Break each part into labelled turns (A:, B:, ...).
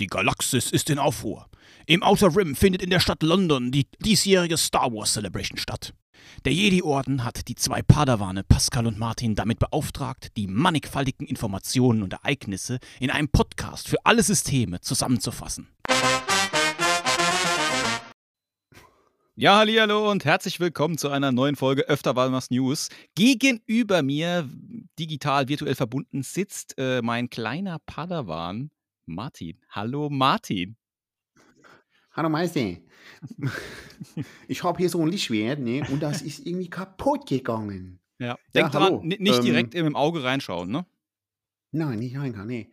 A: Die Galaxis ist in Aufruhr. Im Outer Rim findet in der Stadt London die diesjährige Star Wars Celebration statt. Der Jedi-Orden hat die zwei Padawane Pascal und Martin damit beauftragt, die mannigfaltigen Informationen und Ereignisse in einem Podcast für alle Systeme zusammenzufassen. Ja, hallo und herzlich willkommen zu einer neuen Folge Öfter Walmers News. Gegenüber mir, digital virtuell verbunden, sitzt äh, mein kleiner Padawan Martin. Hallo Martin.
B: Hallo Meister. Ich habe hier so ein Lichtschwert, ne? Und das ist irgendwie kaputt gegangen.
A: Ja, denk
B: Ja,
A: dran, nicht
B: Ähm,
A: direkt im Auge reinschauen, ne?
B: Nein, nicht rein kann, nee.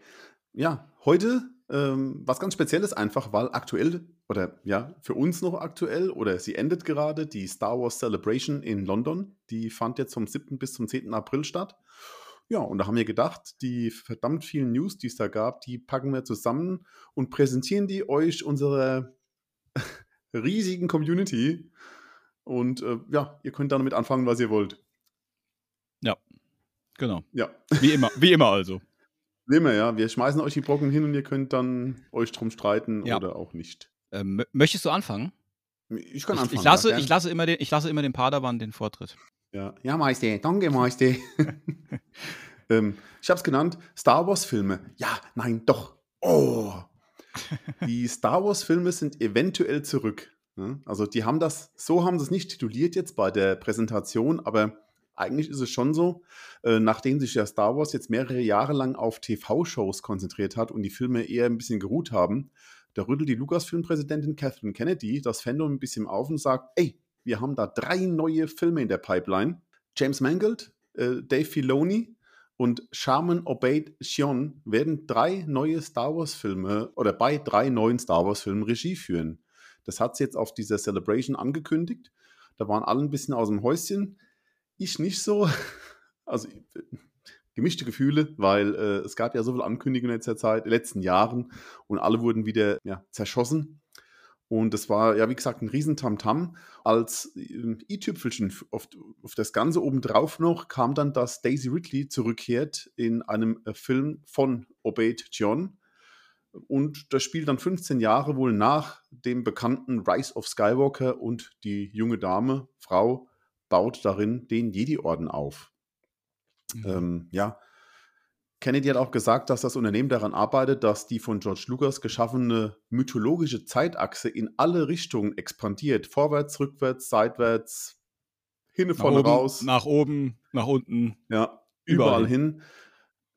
B: Ja, heute ähm, was ganz Spezielles einfach, weil aktuell, oder ja, für uns noch aktuell, oder sie endet gerade, die Star Wars Celebration in London. Die fand jetzt vom 7. bis zum 10. April statt. Ja, und da haben wir gedacht, die verdammt vielen News, die es da gab, die packen wir zusammen und präsentieren die euch unserer riesigen Community. Und äh, ja, ihr könnt damit anfangen, was ihr wollt.
A: Genau.
B: Ja.
A: Wie immer, wie immer also.
B: Immer, ja. Wir schmeißen euch die Brocken hin und ihr könnt dann euch drum streiten
A: Ja.
B: oder auch nicht.
A: Ähm, mö- möchtest du anfangen?
B: Ich kann
A: Ich,
B: anfangen.
A: ich, lasse,
B: ja,
A: ich, lasse immer den, ich lasse immer den Padawan den Vortritt.
B: ja. ja, Meister. Danke, Meister. ähm, ich habe es genannt, Star Wars-Filme. Ja, nein, doch. Oh. Die Star Wars-Filme sind eventuell zurück. ne? Also die haben das, so haben sie es nicht tituliert jetzt bei der Präsentation, aber eigentlich ist es schon so, äh, nachdem sich ja Star Wars jetzt mehrere Jahre lang auf TV-Shows konzentriert hat und die Filme eher ein bisschen geruht haben, da rüttelt die Lucasfilm-Präsidentin Kathleen Kennedy das Fandom ein bisschen auf und sagt, ey, wir haben da drei neue Filme in der Pipeline. James Mangold, äh, Dave Filoni und Sharman Obaid Chion werden drei neue Star Wars-Filme oder bei drei neuen Star Wars-Filmen Regie führen. Das hat sie jetzt auf dieser Celebration angekündigt. Da waren alle ein bisschen aus dem Häuschen. Ich nicht so. Also gemischte Gefühle, weil äh, es gab ja so viele Ankündigungen in letzter Zeit, in den letzten Jahren und alle wurden wieder ja, zerschossen. Und das war, ja, wie gesagt, ein riesen Tamtam. Als ähm, i-Tüpfelchen auf, auf das Ganze obendrauf noch kam dann, dass Daisy Ridley zurückkehrt in einem äh, Film von Obaid John. Und das spielt dann 15 Jahre wohl nach dem bekannten Rise of Skywalker und die junge Dame, Frau, baut darin den Jedi-Orden auf. Ähm, ja, Kennedy hat auch gesagt, dass das Unternehmen daran arbeitet, dass die von George Lucas geschaffene mythologische Zeitachse in alle Richtungen expandiert. Vorwärts, rückwärts, seitwärts, hinne,
A: Nach
B: vorne
A: oben,
B: raus.
A: nach oben, nach unten.
B: Ja,
A: Überall
B: überall, hin.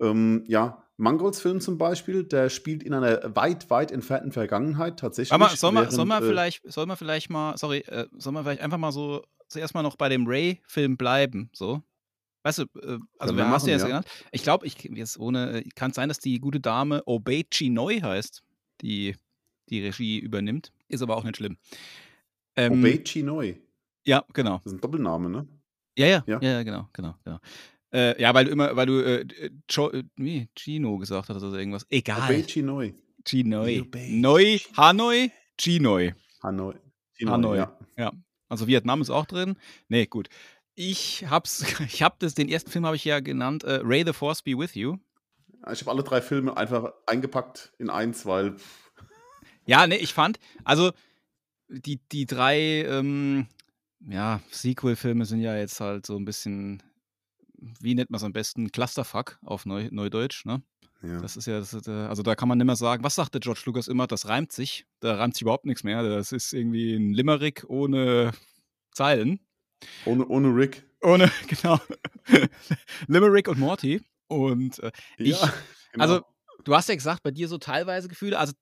B: Ähm, ja, Mangolds Film zum Beispiel, der spielt in einer weit, weit entfernten Vergangenheit tatsächlich.
A: Aber soll man,
B: während,
A: soll man
B: äh,
A: vielleicht, soll man vielleicht mal, sorry, äh, soll man vielleicht einfach mal so zuerst mal noch bei dem Ray-Film bleiben, so? Weißt du, äh, also
B: wir
A: hast du jetzt
B: ja.
A: genannt. Ich glaube, ich jetzt ohne, kann es sein, dass die gute Dame Obey Chinoy heißt, die die Regie übernimmt. Ist aber auch nicht schlimm. Ähm,
B: Obey Chinoy.
A: Ja, genau.
B: Das ist ein Doppelname, ne?
A: Ja, ja, ja,
B: Ja.
A: genau, genau, genau. Äh, ja, weil du immer, weil du äh, äh, äh, wie, Chino gesagt hast oder irgendwas. Egal.
B: Obey. Chinoy. Obey
A: Neu, Hanoi, Chinoy.
B: Hanoi.
A: Hanoi.
B: Ja.
A: Ja. Also Vietnam ist auch drin. Nee, gut. Ich hab's, ich hab das, den ersten Film habe ich ja genannt, äh, Ray the Force Be With You.
B: Ich habe alle drei Filme einfach eingepackt in eins, weil
A: Ja, nee, ich fand, also die, die drei, ähm, ja, Sequel-Filme sind ja jetzt halt so ein bisschen, wie nennt man es am besten, Clusterfuck auf Neu, Neudeutsch, ne?
B: Ja.
A: Das ist ja, das ist, äh, also da kann man nicht mehr sagen, was sagte George Lucas immer, das reimt sich. Da reimt sich überhaupt nichts mehr. Das ist irgendwie ein Limerick ohne Zeilen.
B: ohne, ohne Rick.
A: Ohne, genau. Limerick und Morty. Und äh, ich,
B: Ja, genau.
A: also du hast ja gesagt, bei dir so teilweise Gefühle. Also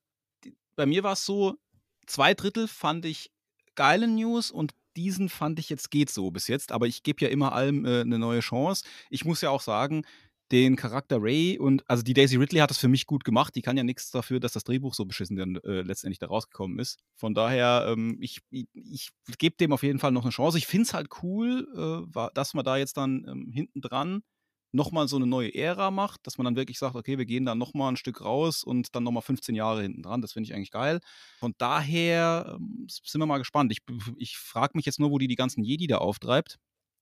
A: die, bei mir war es so, zwei Drittel fand ich geile News und diesen fand ich jetzt geht so bis jetzt. Aber ich gebe ja immer allem äh, eine neue Chance. Ich muss ja auch sagen, den Charakter Ray und also die Daisy Ridley hat das für mich gut gemacht. Die kann ja nichts dafür, dass das Drehbuch so beschissen dann äh, letztendlich da rausgekommen ist. Von daher, ähm, ich, ich, ich gebe dem auf jeden Fall noch eine Chance. Ich finde es halt cool, äh, dass man da jetzt dann ähm, hinten dran nochmal so eine neue Ära macht, dass man dann wirklich sagt, okay, wir gehen da nochmal ein Stück raus und dann nochmal 15 Jahre hinten dran. Das finde ich eigentlich geil. Von daher ähm, sind wir mal gespannt. Ich, ich frage mich jetzt nur, wo die die ganzen Jedi da auftreibt.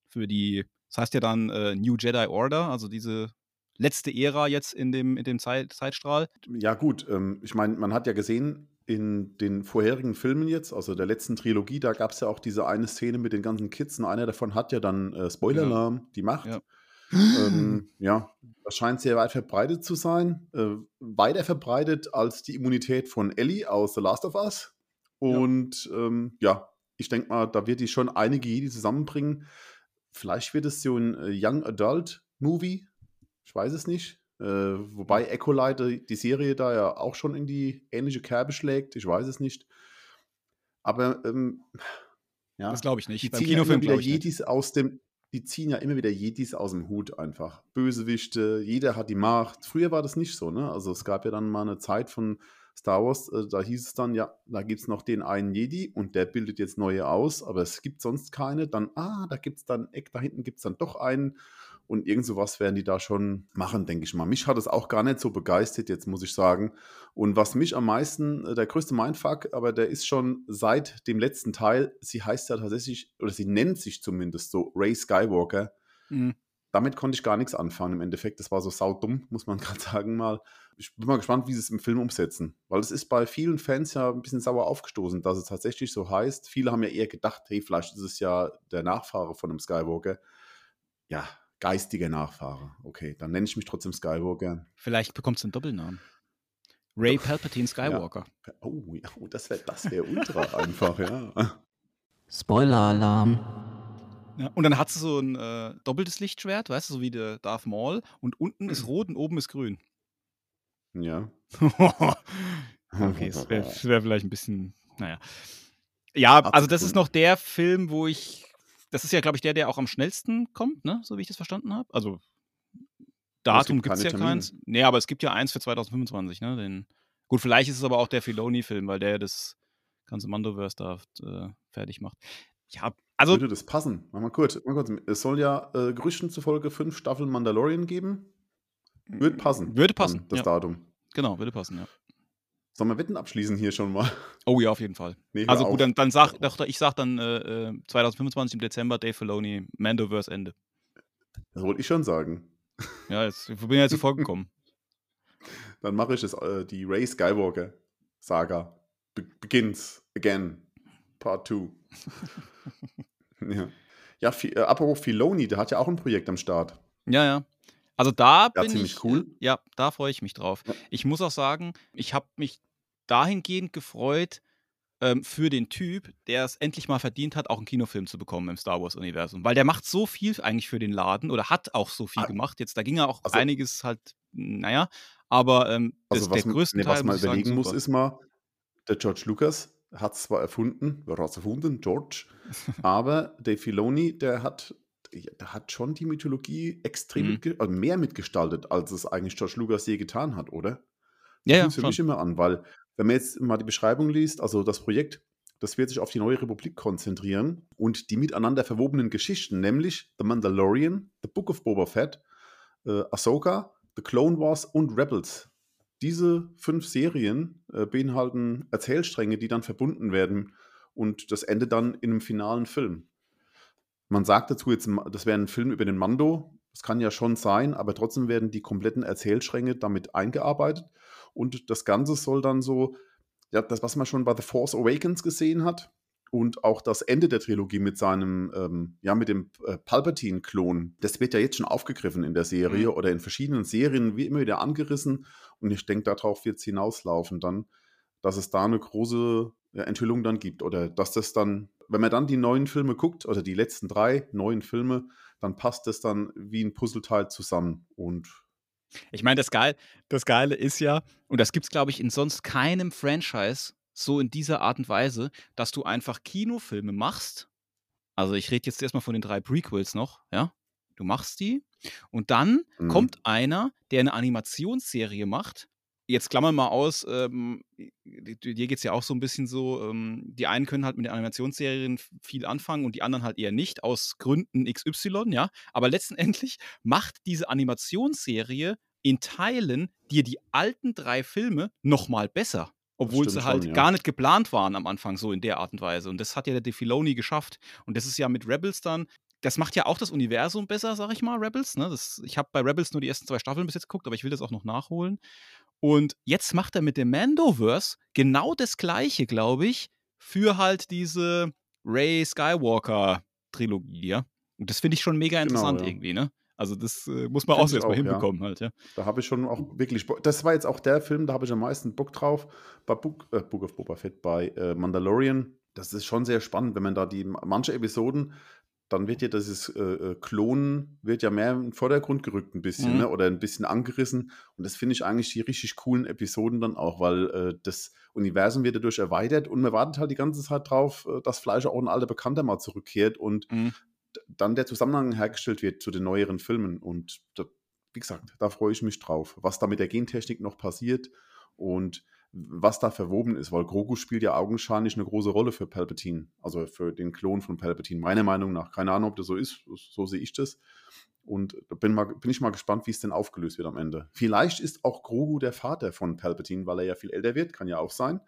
A: für die, das heißt ja dann äh, New Jedi Order, also diese letzte Ära jetzt in dem, in dem Zeit, Zeitstrahl.
B: Ja, gut, ähm, ich meine, man hat ja gesehen, in den vorherigen Filmen jetzt, also der letzten Trilogie, da gab es ja auch diese eine Szene mit den ganzen Kids und einer davon hat ja dann äh, Spoiler-Alarm, ja. die Macht. Ja. ähm, ja, das scheint sehr weit verbreitet zu sein. Äh, weiter verbreitet als die Immunität von Ellie aus The Last of Us. Und ja, ähm, ja ich denke mal, da wird die schon einige Jedi zusammenbringen. Vielleicht wird es so ein äh, Young Adult Movie. Ich weiß es nicht. Äh, wobei Echolite die Serie da ja auch schon in die ähnliche Kerbe schlägt. Ich weiß es nicht. Aber ähm,
A: ja, das glaube ich nicht.
B: Die ziehen ja immer wieder Jedis aus dem, die ziehen ja immer wieder Jedis aus dem Hut einfach. Bösewichte, jeder hat die Macht. Früher war das nicht so, ne? Also es gab ja dann mal eine Zeit von Star Wars, äh, da hieß es dann, ja, da gibt es noch den einen Jedi und der bildet jetzt neue aus, aber es gibt sonst keine. Dann, ah, da gibt es dann, Eck, da hinten gibt es dann doch einen. Und irgend sowas werden die da schon machen, denke ich mal. Mich hat es auch gar nicht so begeistert, jetzt muss ich sagen. Und was mich am meisten, äh, der größte Mindfuck, aber der ist schon seit dem letzten Teil, sie heißt ja tatsächlich, oder sie nennt sich zumindest so Ray Skywalker. Mhm. Damit konnte ich gar nichts anfangen im Endeffekt. Das war so saudumm, muss man gerade sagen mal. Ich bin mal gespannt, wie sie es im Film umsetzen. Weil es ist bei vielen Fans ja ein bisschen sauer aufgestoßen, dass es tatsächlich so heißt. Viele haben ja eher gedacht, hey, vielleicht ist es ja der Nachfahre von einem Skywalker. Ja, Geistiger Nachfahre. Okay, dann nenne ich mich trotzdem Skywalker.
A: Vielleicht bekommst du einen Doppelnamen. Ray Palpatine Skywalker.
B: Ja. Oh, ja, oh, das wäre das wär ultra einfach, ja.
C: Spoiler-Alarm.
A: Ja, und dann hat sie so ein äh, doppeltes Lichtschwert, weißt du, so wie der Darth Maul. Und unten ist rot und oben ist grün.
B: Ja.
A: okay, das wäre wär vielleicht ein bisschen, naja. Ja, also das ist noch der Film, wo ich das ist ja, glaube ich, der, der auch am schnellsten kommt, ne? so wie ich das verstanden habe. Also Datum gibt es ja Termine. keins. Nee, aber es gibt ja eins für 2025. Ne? Den, gut, vielleicht ist es aber auch der Filoni-Film, weil der das ganze Mandoverse da äh, fertig macht. Ja, also.
B: Würde das passen? Mach mal kurz, mal kurz. Es soll ja äh, Gerüchten zufolge fünf Staffeln Mandalorian geben. Würde passen.
A: Würde passen.
B: Das
A: ja.
B: Datum.
A: Genau, würde passen, ja.
B: Sollen wir Wetten abschließen hier schon mal?
A: Oh ja, auf jeden Fall. Nee, also gut, dann, dann sag, ich sag dann äh, 2025 äh, im Dezember Dave Filoni, Mandoverse Ende.
B: Das wollte ich schon sagen.
A: Ja, jetzt, ich bin ja jetzt vorgekommen.
B: dann mache ich es, äh, die Ray Skywalker Saga Be begins again, Part 2. ja, ja äh, apropos Filoni, der hat ja auch ein Projekt am Start.
A: Ja, ja. Also da
B: ja,
A: bin
B: ziemlich
A: ich,
B: cool.
A: ja, da freue ich mich drauf. Ja. Ich muss auch sagen, ich habe mich dahingehend gefreut ähm, für den Typ, der es endlich mal verdient hat, auch einen Kinofilm zu bekommen im Star Wars-Universum. Weil der macht so viel eigentlich für den Laden oder hat auch so viel ah. gemacht. Jetzt, da ging ja auch also, einiges halt, naja, aber ähm, das,
B: also was,
A: der größte
B: nee,
A: Teil.
B: Was man überlegen muss, ist mal, der George Lucas hat es zwar erfunden, wer hat es erfunden? George, aber Dave Filoni, der hat der hat schon die Mythologie extrem mhm. mitge also mehr mitgestaltet, als es eigentlich George Lucas je getan hat, oder?
A: Das ja,
B: ja. für mich immer an, weil wenn man jetzt mal die Beschreibung liest, also das Projekt, das wird sich auf die neue Republik konzentrieren und die miteinander verwobenen Geschichten, nämlich The Mandalorian, The Book of Boba Fett, äh, Ahsoka, The Clone Wars und Rebels. Diese fünf Serien äh, beinhalten Erzählstränge, die dann verbunden werden und das Ende dann in einem finalen Film. Man sagt dazu jetzt, das wäre ein Film über den Mando. Das kann ja schon sein, aber trotzdem werden die kompletten Erzählstränge damit eingearbeitet. Und das Ganze soll dann so, ja, das, was man schon bei The Force Awakens gesehen hat, und auch das Ende der Trilogie mit seinem, ähm, ja, mit dem äh, Palpatine-Klon, das wird ja jetzt schon aufgegriffen in der Serie mhm. oder in verschiedenen Serien wie immer wieder angerissen. Und ich denke, darauf wird es hinauslaufen dann, dass es da eine große ja, Enthüllung dann gibt oder dass das dann wenn man dann die neuen Filme guckt, oder die letzten drei neuen Filme, dann passt das dann wie ein Puzzleteil zusammen. Und
A: ich meine, das, Geil, das Geile ist ja, und das gibt es, glaube ich, in sonst keinem Franchise so in dieser Art und Weise, dass du einfach Kinofilme machst. Also ich rede jetzt erstmal von den drei Prequels noch, ja. Du machst die und dann mhm. kommt einer, der eine Animationsserie macht jetzt klammern wir mal aus, ähm, dir geht es ja auch so ein bisschen so, ähm, die einen können halt mit den Animationsserien viel anfangen und die anderen halt eher nicht, aus Gründen XY, ja. Aber letztendlich macht diese Animationsserie in Teilen dir die alten drei Filme nochmal besser. Obwohl sie halt schon, ja. gar nicht geplant waren am Anfang, so in der Art und Weise. Und das hat ja der De Filoni geschafft. Und das ist ja mit Rebels dann das macht ja auch das Universum besser, sag ich mal, Rebels. Ne? Das, ich habe bei Rebels nur die ersten zwei Staffeln bis jetzt geguckt, aber ich will das auch noch nachholen. Und jetzt macht er mit dem Mandoverse genau das Gleiche, glaube ich, für halt diese Ray Skywalker Trilogie, ja. Und das finde ich schon mega
B: Genau,
A: interessant
B: ja.
A: irgendwie, ne? Also das äh, muss man
B: Find
A: auch erstmal
B: auch, ja.
A: hinbekommen halt, ja.
B: Da habe ich schon auch wirklich Bock. Das war jetzt auch der Film, da habe ich am meisten Bock drauf. Bei Book, äh, Book of Boba Fett, bei äh, Mandalorian. Das ist schon sehr spannend, wenn man da die manche Episoden, dann wird ja dieses äh, äh, Klonen wird ja mehr in den Vordergrund gerückt ein bisschen,
A: Mhm.
B: ne? Oder ein bisschen angerissen. Und das finde ich eigentlich die richtig coolen Episoden dann auch, weil äh, das Universum wird dadurch erweitert und man wartet halt die ganze Zeit drauf, äh, dass vielleicht auch ein alter Bekannter mal zurückkehrt und
A: Mhm.
B: dann der Zusammenhang hergestellt wird zu den neueren Filmen. Und da, wie gesagt, da freue ich mich drauf, was da mit der Gentechnik noch passiert und was da verwoben ist, weil Grogu spielt ja augenscheinlich eine große Rolle für Palpatine, also für den Klon von Palpatine, meiner Meinung nach. Keine Ahnung, ob das so ist, so sehe ich das. Und da bin, mal, bin ich mal gespannt, wie es denn aufgelöst wird am Ende. Vielleicht ist auch Grogu der Vater von Palpatine, weil er ja viel älter wird, kann ja auch sein.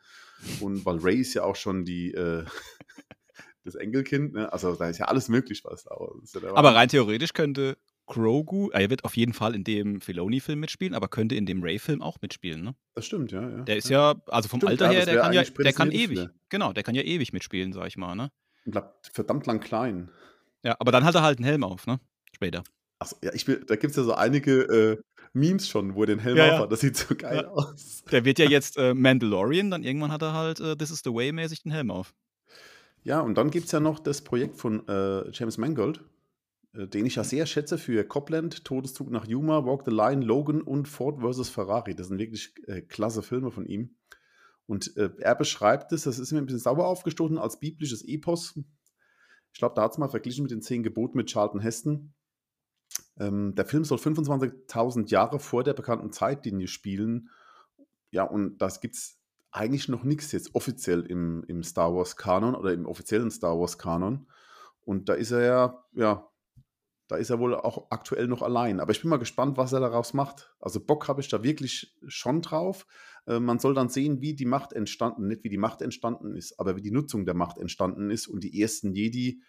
B: Und weil Ray ist ja auch schon die, äh, das Enkelkind, ne? also da ist ja alles möglich, was da ist
A: Aber rein theoretisch könnte Grogu, äh, er wird auf jeden Fall in dem Filoni-Film mitspielen, aber könnte in dem Ray-Film auch mitspielen, ne?
B: Das stimmt, ja. ja.
A: Der ist ja, also vom
B: Stimmt,
A: Alter her, der kann ja, der kann ewig,
B: dafür.
A: genau, der kann ja ewig mitspielen, sag ich mal, ne?
B: Glaube, verdammt lang klein.
A: Ja, aber dann hat er halt einen Helm auf, ne? Später.
B: Achso, ja, ich will, da gibt es ja so einige äh, Memes schon, wo er den Helm
A: Ja,
B: auf hat. Das sieht so geil
A: Ja.
B: aus.
A: Der wird ja jetzt äh, Mandalorian, dann irgendwann hat er halt äh, This is the Way mäßig den Helm auf.
B: Ja, und dann gibt es ja noch das Projekt von äh, James Mangold, den ich ja sehr schätze für Copland, Todeszug nach Yuma, Walk the Line, Logan und Ford vs. Ferrari. Das sind wirklich äh, klasse Filme von ihm. Und äh, er beschreibt es, das ist mir ein bisschen sauer aufgestoßen, als biblisches Epos. Ich glaube, da hat es mal verglichen mit den Zehn Geboten mit Charlton Heston. Ähm, der Film soll 25.000 Jahre vor der bekannten Zeitlinie spielen. Ja, und das gibt es eigentlich noch nichts jetzt offiziell im, im Star Wars-Kanon oder im offiziellen Star Wars-Kanon. Und da ist er ja, ja, da ist er wohl auch aktuell noch allein. Aber ich bin mal gespannt, was er daraus macht. Also Bock habe ich da wirklich schon drauf. Äh, man soll dann sehen, wie die Macht entstanden, nicht wie die Macht entstanden ist, aber wie die Nutzung der Macht entstanden ist und die ersten Jedi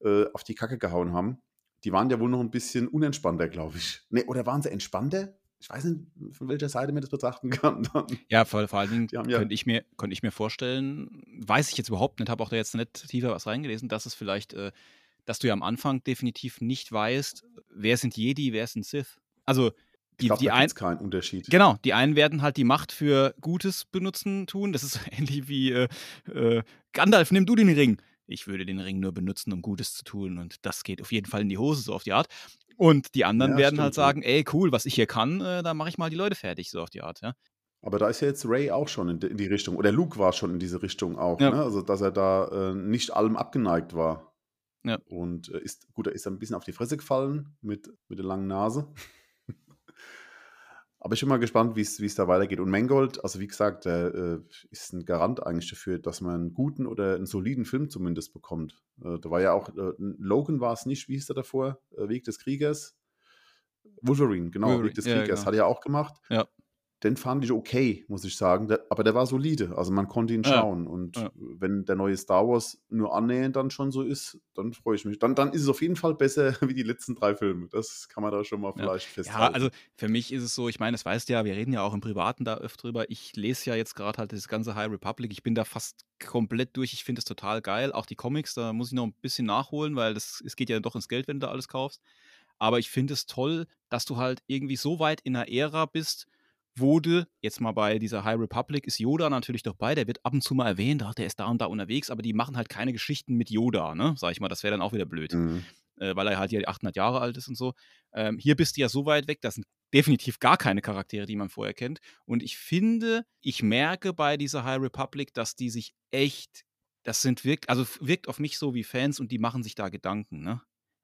B: äh, auf die Kacke gehauen haben. Die waren ja wohl noch ein bisschen unentspannter, glaube ich. Nee, oder waren sie entspannter? Ich weiß nicht, von welcher Seite man das betrachten kann.
A: Ja, vor, vor allen Dingen
B: ja-
A: könnte ich, mir, könnte ich mir vorstellen, weiß ich jetzt überhaupt nicht, habe auch da jetzt nicht tiefer was reingelesen, dass es vielleicht, äh, dass du ja am Anfang definitiv nicht weißt, wer sind Jedi, wer sind Sith. Also
B: Ich
A: die,
B: glaube,
A: die
B: da
A: ein,
B: gibt es keinen Unterschied.
A: Genau, die einen werden halt die Macht für Gutes benutzen tun. Das ist ähnlich wie äh, äh, Gandalf, nimm du den Ring. Ich würde den Ring nur benutzen, um Gutes zu tun. Und das geht auf jeden Fall in die Hose, so auf die Art. Und die anderen
B: Ja,
A: werden halt
B: stimmt, ja.
A: sagen, ey, cool, was ich hier kann, äh, da mache ich mal die Leute fertig, so auf die Art, ja.
B: Aber da ist ja jetzt Ray auch schon in die, in die Richtung. Oder Luke war schon in diese Richtung auch.
A: Ja.
B: Ne? Also, dass er da äh, nicht allem abgeneigt war.
A: Ja.
B: Und äh, ist, gut, er ist ein bisschen auf die Fresse gefallen mit, mit der langen Nase. Aber ich bin mal gespannt, wie es da weitergeht. Und Mangold, also wie gesagt, der äh, ist ein Garant eigentlich dafür, dass man einen guten oder einen soliden Film zumindest bekommt. Äh, da war ja auch, äh, Logan war es nicht, wie hieß der davor? Äh, Weg des Kriegers? Wolverine, genau,
A: Wolverine,
B: Weg des
A: ja,
B: Kriegers.
A: genau.
B: Hat er auch gemacht.
A: Ja.
B: Den fand ich okay, muss ich sagen. Der, aber der war solide. Also man konnte ihn
A: Ja.
B: schauen. Und
A: Ja.
B: wenn der neue Star Wars nur annähernd dann schon so ist, dann freue ich mich. Dann, dann ist es auf jeden Fall besser wie die letzten drei Filme. Das kann man da schon mal
A: Ja.
B: vielleicht
A: Ja,
B: festhalten.
A: also für mich ist es so, ich meine, das weißt du ja, wir reden ja auch im Privaten da öfter drüber. Ich lese ja jetzt gerade halt das ganze High Republic. Ich bin da fast komplett durch. Ich finde es total geil. Auch die Comics, da muss ich noch ein bisschen nachholen, weil das, es geht ja doch ins Geld, wenn du da alles kaufst. Aber ich finde es toll, dass du halt irgendwie so weit in einer Ära bist, du, jetzt mal bei dieser High Republic ist Yoda natürlich dabei, der wird ab und zu mal erwähnt, ach, der ist da und da unterwegs, aber die machen halt keine Geschichten mit Yoda, ne? Sag ich mal, das wäre dann auch wieder blöd
B: Mhm.
A: äh, weil er halt ja 800 Jahre alt ist und so. Ähm, hier bist du ja so weit weg, das sind definitiv gar keine Charaktere, die man vorher kennt. Und ich finde, ich merke bei dieser High Republic, dass die sich echt, das sind wirklich, also wirkt auf mich so wie Fans und die machen sich da Gedanken, ne?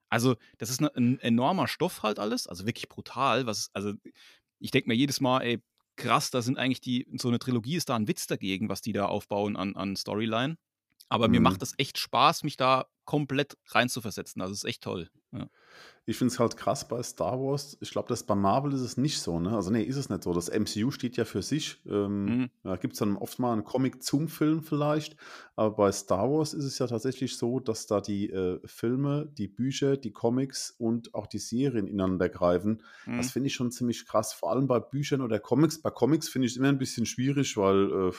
A: Also, das ist ne, ein enormer Stoff halt alles, also wirklich brutal. Was, also, ich denke mir jedes Mal, ey, krass, da sind eigentlich die, so eine Trilogie ist da ein Witz dagegen, was die da aufbauen an, an Storyline. Aber mir
B: Mhm.
A: macht es echt Spaß, mich da komplett reinzuversetzen. Also es ist echt toll. Ja.
B: Ich finde es halt krass bei Star Wars. Ich glaube, das bei Marvel ist es nicht so, ne? Also, nee, ist es nicht so. Das MCU steht ja für sich. Ähm,
A: Mhm.
B: Da gibt es dann oft mal einen Comic-Zoom-Film vielleicht. Aber bei Star Wars ist es ja tatsächlich so, dass da die äh, Filme, die Bücher, die Comics und auch die Serien ineinander greifen. Das
A: Mhm.
B: finde ich schon ziemlich krass. Vor allem bei Büchern oder Comics. Bei Comics finde ich es immer ein bisschen schwierig, weil äh,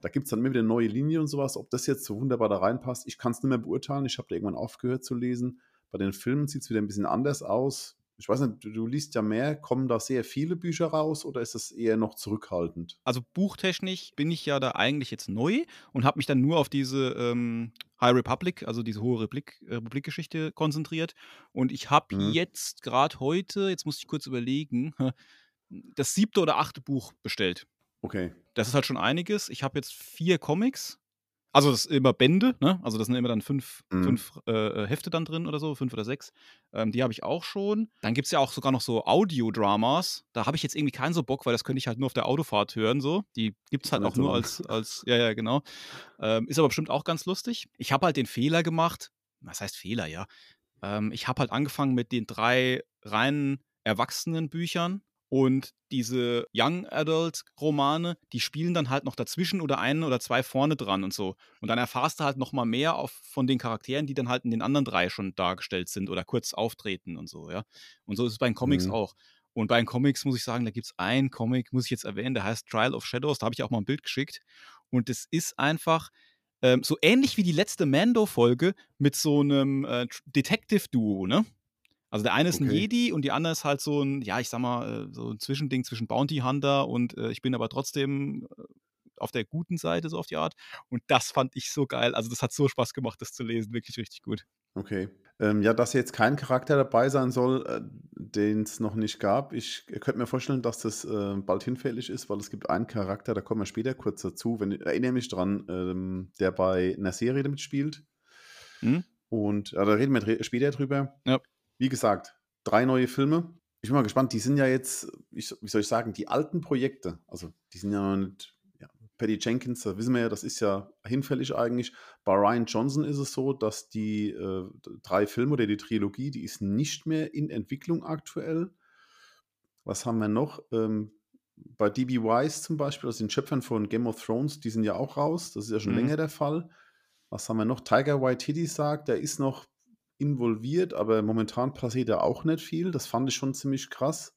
B: da gibt es dann immer wieder neue Linien und sowas. Ob das jetzt so wunderbar da reinpasst, ich kann es nicht mehr beurteilen. Ich habe da irgendwann aufgehört zu lesen. Bei den Filmen sieht es wieder ein bisschen anders aus. Ich weiß nicht, du, du liest ja mehr. Kommen da sehr viele Bücher raus oder ist es eher noch zurückhaltend?
A: Also buchtechnisch bin ich ja da eigentlich jetzt neu und habe mich dann nur auf diese ähm, High Republic, also diese hohe Republik, Republikgeschichte konzentriert. Und ich habe
B: Mhm.
A: jetzt gerade heute, jetzt muss ich kurz überlegen, das siebte oder achte Buch bestellt.
B: Okay.
A: Das ist halt schon einiges. Ich habe jetzt vier Comics. Also das ist immer Bände, ne? Also das sind immer dann fünf,
B: Mhm.
A: fünf äh, Hefte dann drin oder so, fünf oder sechs. Ähm, die habe ich auch schon. Dann gibt es ja auch sogar noch so Audiodramas. Da habe ich jetzt irgendwie keinen so Bock, weil das könnte ich halt nur auf der Autofahrt hören. So. Die gibt es halt auch nur als, als, ja, ja, genau. Ähm, ist aber bestimmt auch ganz lustig. Ich habe halt den Fehler gemacht. Was heißt Fehler, ja? Ähm, ich habe halt angefangen mit den drei reinen Erwachsenenbüchern und diese Young Adult Romane, die spielen dann halt noch dazwischen oder einen oder zwei vorne dran und so. Und dann erfahrst du halt noch mal mehr auf, von den Charakteren, die dann halt in den anderen drei schon dargestellt sind oder kurz auftreten und so, ja. Und so ist es bei den Comics
B: Mhm.
A: auch. Und bei den Comics muss ich sagen, da gibt es einen Comic, muss ich jetzt erwähnen, der heißt Trial of Shadows. Da habe ich auch mal ein Bild geschickt. Und es ist einfach ähm, so ähnlich wie die letzte Mando-Folge mit so einem äh, Detective-Duo, ne? Also der eine ist ein
B: Okay.
A: Jedi und die andere ist halt so ein, ja, ich sag mal, äh, so ein Zwischending zwischen Bounty Hunter und äh, ich bin aber trotzdem äh, auf der guten Seite, so auf die Art. Und das fand ich so geil. Also das hat so Spaß gemacht, das zu lesen. Wirklich richtig gut.
B: Okay. Ähm, ja, dass jetzt kein Charakter dabei sein soll, äh, den es noch nicht gab. Ich könnte mir vorstellen, dass das äh, bald hinfällig ist, weil es gibt einen Charakter, da kommen wir später kurz dazu, wenn, erinnere mich dran, ähm, der bei einer Serie mitspielt.
A: Hm?
B: Und ja, da reden wir später drüber.
A: Ja.
B: Wie gesagt, drei neue Filme. Ich bin mal gespannt, die sind ja jetzt, ich, wie soll ich sagen, die alten Projekte, also die sind ja noch nicht, ja, Patty Jenkins, da wissen wir ja, das ist ja hinfällig eigentlich. Bei Ryan Johnson ist es so, dass die äh, drei Filme oder die Trilogie, die ist nicht mehr in Entwicklung aktuell. Was haben wir noch? Ähm, bei DB Wise zum Beispiel, das sind Schöpfern von Game of Thrones, die sind ja auch raus. Das ist ja schon
A: Mhm.
B: länger der Fall. Was haben wir noch? Tiger White sagt, der ist noch involviert, aber momentan passiert da auch nicht viel. Das fand ich schon ziemlich krass.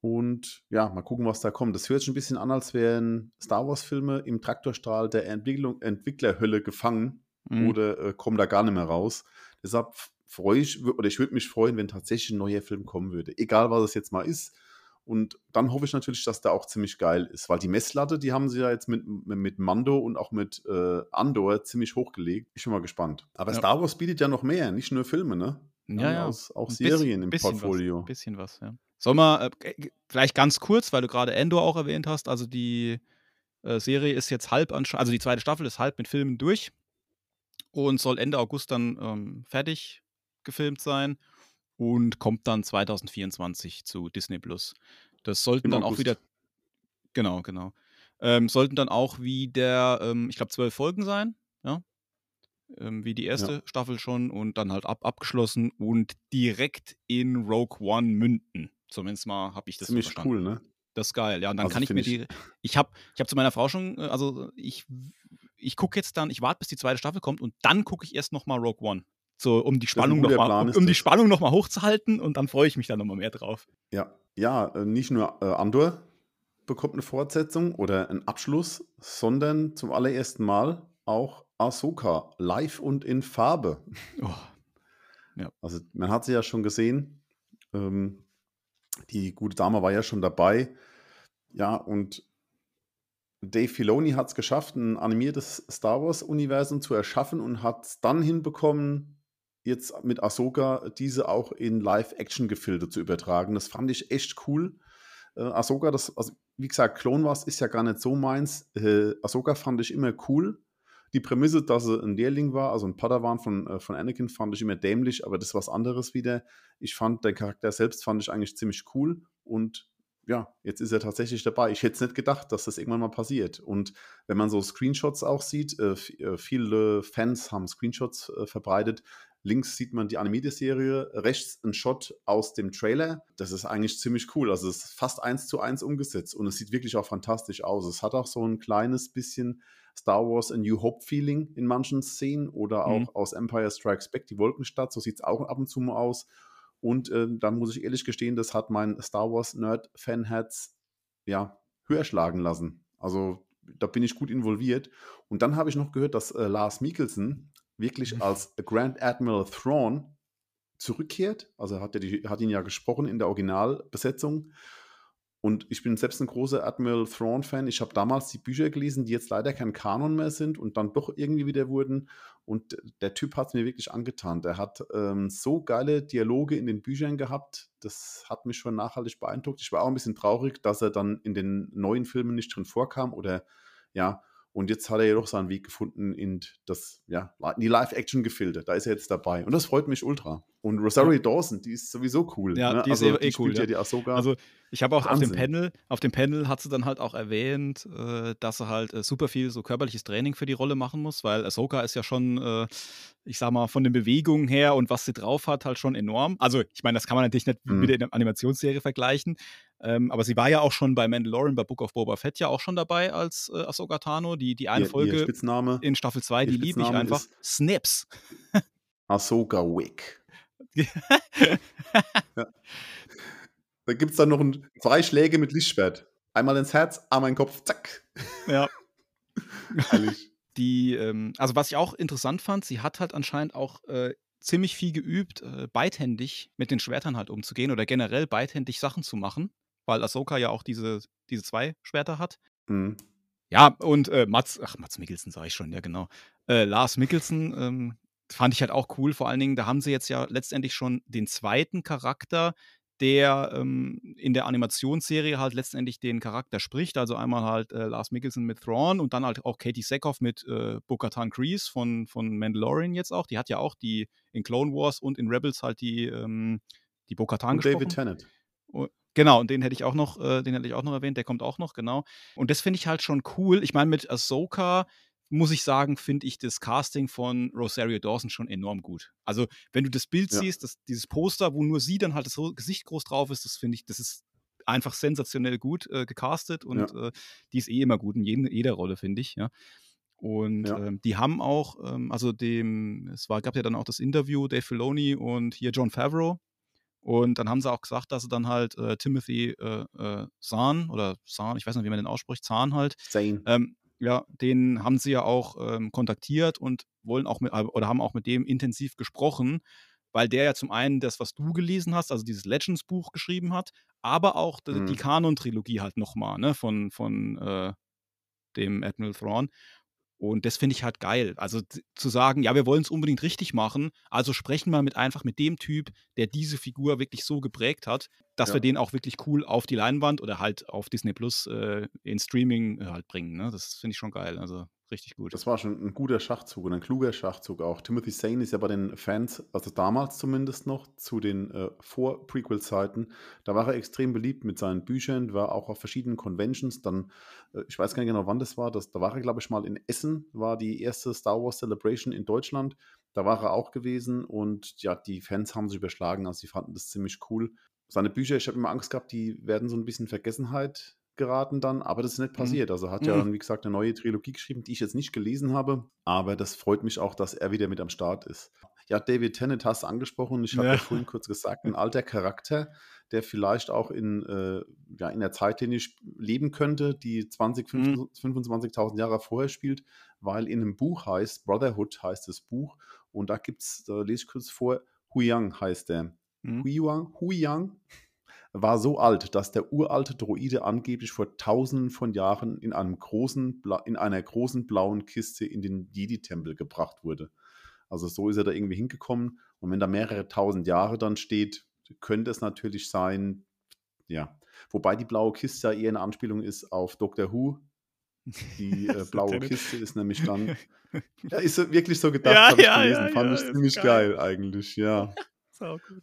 B: Und ja, mal gucken, was da kommt. Das hört sich ein bisschen an, als wären Star Wars-Filme im Traktorstrahl der Entwicklung, Entwicklerhölle gefangen
A: Mhm.
B: oder äh, kommen da gar nicht mehr raus. Deshalb freue ich, oder ich würde mich freuen, wenn tatsächlich ein neuer Film kommen würde. Egal, was es jetzt mal ist. Und dann hoffe ich natürlich, dass der auch ziemlich geil ist, weil die Messlatte, die haben sie ja jetzt mit, mit Mando und auch mit äh, Andor ziemlich hochgelegt. Ich bin mal gespannt. Aber
A: Ja.
B: Star Wars bietet ja noch mehr, nicht nur Filme, ne?
A: Ja, ja.
B: Aus, auch
A: Ein
B: Serien
A: bisschen,
B: im
A: bisschen
B: Portfolio.
A: Was, bisschen was, ja. Sollen wir äh, vielleicht ganz kurz, weil du gerade Endor auch erwähnt hast, also die äh, Serie ist jetzt halb, also die zweite Staffel ist halb mit Filmen durch und soll Ende August dann ähm, fertig gefilmt sein und kommt dann 2024 zu Disney Plus. Das sollten
B: Im
A: dann auch
B: August.
A: wieder, genau, genau, ähm, sollten dann auch wieder, ähm, ich glaube, zwölf Folgen sein, ja, ähm, wie die erste Staffel schon und dann halt ab, abgeschlossen und direkt in Rogue One münden. Zumindest mal habe ich das so
B: Ziemlich
A: verstanden.
B: cool, ne?
A: Das ist geil, ja. Und dann
B: Also
A: kann ich mir die. Ich habe ich hab zu meiner Frau schon, äh, also ich, ich gucke jetzt dann, ich warte, bis die zweite Staffel kommt und dann gucke ich erst nochmal Rogue One. So, um die Spannung nochmal, um, die. Spannung nochmal hochzuhalten und dann freue ich mich dann nochmal mehr drauf.
B: Ja, ja, äh, nicht nur äh, Andor bekommt eine Fortsetzung oder einen Abschluss, sondern zum allerersten Mal auch Ahsoka live und in Farbe.
A: Oh,
B: Also man hat sie ja schon gesehen. Ähm, die gute Dame war ja schon dabei. Ja, und Dave Filoni hat es geschafft, ein animiertes Star Wars-Universum zu erschaffen und hat es dann hinbekommen, jetzt mit Ahsoka diese auch in Live-Action-Gefilde zu übertragen. Das fand ich echt cool. Äh, Ahsoka, das, also wie gesagt, Clone Wars ist ja gar nicht so meins. Äh, Ahsoka fand ich immer cool. Die Prämisse, dass sie ein Lehrling war, also ein Padawan von, äh, von Anakin, fand ich immer dämlich, aber das ist was anderes wieder. Ich fand, der Charakter selbst fand ich eigentlich ziemlich cool und ja, jetzt ist er tatsächlich dabei. Ich hätte es nicht gedacht, dass das irgendwann mal passiert. Und wenn man so Screenshots auch sieht, äh, äh, viele Fans haben Screenshots äh, verbreitet. Links sieht man die Animated-Serie, rechts ein Shot aus dem Trailer. Das ist eigentlich ziemlich cool. Also es ist fast eins zu eins umgesetzt und es sieht wirklich auch fantastisch aus. Es hat auch so ein kleines bisschen Star Wars A New Hope Feeling in manchen Szenen oder auch mhm. aus Empire Strikes Back, die Wolkenstadt. So sieht es auch ab und zu mal aus. Und äh, da muss ich ehrlich gestehen, das hat mein Star Wars Nerd-Fan-Herz ja, höher schlagen lassen. Also da bin ich gut involviert. Und dann habe ich noch gehört, dass äh, Lars Mikkelsen wirklich mhm. als Grand Admiral Thrawn zurückkehrt. Also hat, er die, hat ihn ja gesprochen in der Originalbesetzung. Und ich bin selbst ein großer Admiral Thrawn-Fan. Ich habe damals die Bücher gelesen, die jetzt leider kein Kanon mehr sind und dann doch irgendwie wieder wurden. Und der Typ hat es mir wirklich angetan. Der hat ähm, so geile Dialoge in den Büchern gehabt. Das hat mich schon nachhaltig beeindruckt. Ich war auch ein bisschen traurig, dass er dann in den neuen Filmen nicht drin vorkam oder ja, und jetzt hat er jedoch seinen Weg gefunden in das, ja, in die Live-Action-Gefilde. Da ist er jetzt dabei. Und das freut mich ultra. Und Rosario ja. Dawson, die ist sowieso cool.
A: Ja,
B: ne?
A: die ist also, eh, eh cool. Ja. Die Ahsoka. Also ich habe auch Wahnsinn. auf dem Panel, auf dem Panel hat sie dann halt auch erwähnt, äh, dass sie halt äh, super viel so körperliches Training für die Rolle machen muss, weil Ahsoka ist ja schon, äh, ich sag mal, von den Bewegungen her und was sie drauf hat, halt schon enorm. Also ich meine, das kann man natürlich nicht mhm. mit der Animationsserie vergleichen, ähm, aber sie war ja auch schon bei Mandalorian, bei Book of Boba Fett ja auch schon dabei als äh, Ahsoka Tano. Die, die eine ihr, Folge
B: ihr
A: in Staffel 2, die liebe ich einfach. Snaps.
B: Ahsoka Wick. ja. Da gibt es dann noch ein, zwei Schläge mit Lichtschwert. Einmal ins Herz, einmal in den Kopf, zack.
A: Ja. Die, ähm, also was ich auch interessant fand, sie hat halt anscheinend auch äh, ziemlich viel geübt, äh, beidhändig mit den Schwertern halt umzugehen oder generell beidhändig Sachen zu machen weil Ahsoka ja auch diese, diese zwei Schwerter hat. Mhm. Ja, und äh, Mats, ach, Mats Mikkelsen sage ich schon, ja genau. Äh, Lars Mikkelsen ähm, fand ich halt auch cool. Vor allen Dingen, da haben sie jetzt ja letztendlich schon den zweiten Charakter, der ähm, in der Animationsserie halt letztendlich den Charakter spricht. Also einmal halt äh, Lars Mikkelsen mit Thrawn und dann halt auch Katie Sackhoff mit äh, Bo-Katan Kryze von, von Mandalorian jetzt auch. Die hat ja auch die in Clone Wars und in Rebels halt die, ähm, die Bo-Katan gesprochen.
B: David Tennant.
A: Genau, und den hätte ich auch noch, äh, den hätte ich auch noch erwähnt, der kommt auch noch, genau. Und das finde ich halt schon cool. Ich meine, mit Ahsoka muss ich sagen, finde ich das Casting von Rosario Dawson schon enorm gut. Also, wenn du das Bild ja. siehst, das, dieses Poster, wo nur sie dann halt das Gesicht groß drauf ist, das finde ich, das ist einfach sensationell gut äh, gecastet und ja. äh, die ist eh immer gut in jeden, jeder Rolle, finde ich, ja. Und ja. ähm, die haben auch, ähm, also dem, es war, gab ja dann auch das Interview, Dave Filoni und hier John Favreau, und dann haben sie auch gesagt, dass sie dann halt äh, Timothy äh, äh, Zahn oder Zahn, ich weiß nicht, wie man den ausspricht, Zahn halt.
B: Zane.
A: Ähm, ja, den haben sie ja auch ähm, kontaktiert und wollen auch mit, äh, oder haben auch mit dem intensiv gesprochen, weil der ja zum einen das, was du gelesen hast, also dieses Legends-Buch geschrieben hat, aber auch die, mhm. die Kanon-Trilogie halt nochmal, ne, von, von äh, dem Admiral Thrawn. Und das finde ich halt geil. Also zu sagen, ja, wir wollen es unbedingt richtig machen, also sprechen wir mit einfach mit dem Typ, der diese Figur wirklich so geprägt hat, dass ja. wir den auch wirklich cool auf die Leinwand oder halt auf Disney Plus äh, in Streaming äh, halt bringen. Ne? Das finde ich schon geil. Also richtig gut.
B: Das war schon ein guter Schachzug und ein kluger Schachzug auch. Timothy Zane ist ja bei den Fans, also damals zumindest noch, zu den äh, Vor-Prequel-Zeiten, da war er extrem beliebt mit seinen Büchern, war auch auf verschiedenen Conventions. Dann, äh, ich weiß gar nicht genau, wann das war, das, da war er, glaube ich, mal in Essen, war die erste Star Wars Celebration in Deutschland. Da war er auch gewesen und ja, die Fans haben sich überschlagen, also sie fanden das ziemlich cool. Seine Bücher, ich habe immer Angst gehabt, die werden so ein bisschen Vergessenheit geraten dann, aber das ist nicht mhm. passiert. Also hat ja mhm. dann, wie gesagt, eine neue Trilogie geschrieben, die ich jetzt nicht gelesen habe, aber das freut mich auch, dass er wieder mit am Start ist. Ja, David Tennant hast du angesprochen, ich habe ja. ja. vorhin kurz gesagt, ein alter Charakter, der vielleicht auch in, äh, ja, in der Zeitlinie leben könnte, die 20, mhm. 25.000 Jahre vorher spielt, weil in einem Buch heißt, Brotherhood heißt das Buch, und da gibt es, da lese ich kurz vor, Huyang heißt der. Mhm. Huyang, Huyang war so alt, dass der uralte Droide angeblich vor tausenden von Jahren in, einem großen, in einer großen blauen Kiste in den Jedi-Tempel gebracht wurde. Also so ist er da irgendwie hingekommen. Und wenn da mehrere tausend Jahre dann steht, könnte es natürlich sein, ja. Wobei die blaue Kiste ja eher eine Anspielung ist auf Doctor Who. Die äh, blaue Kiste ist nämlich dann. Ja, ist wirklich so gedacht, ja, habe ich gelesen. Ja, Fand ich ziemlich geil. geil eigentlich, ja.
A: Sau gut.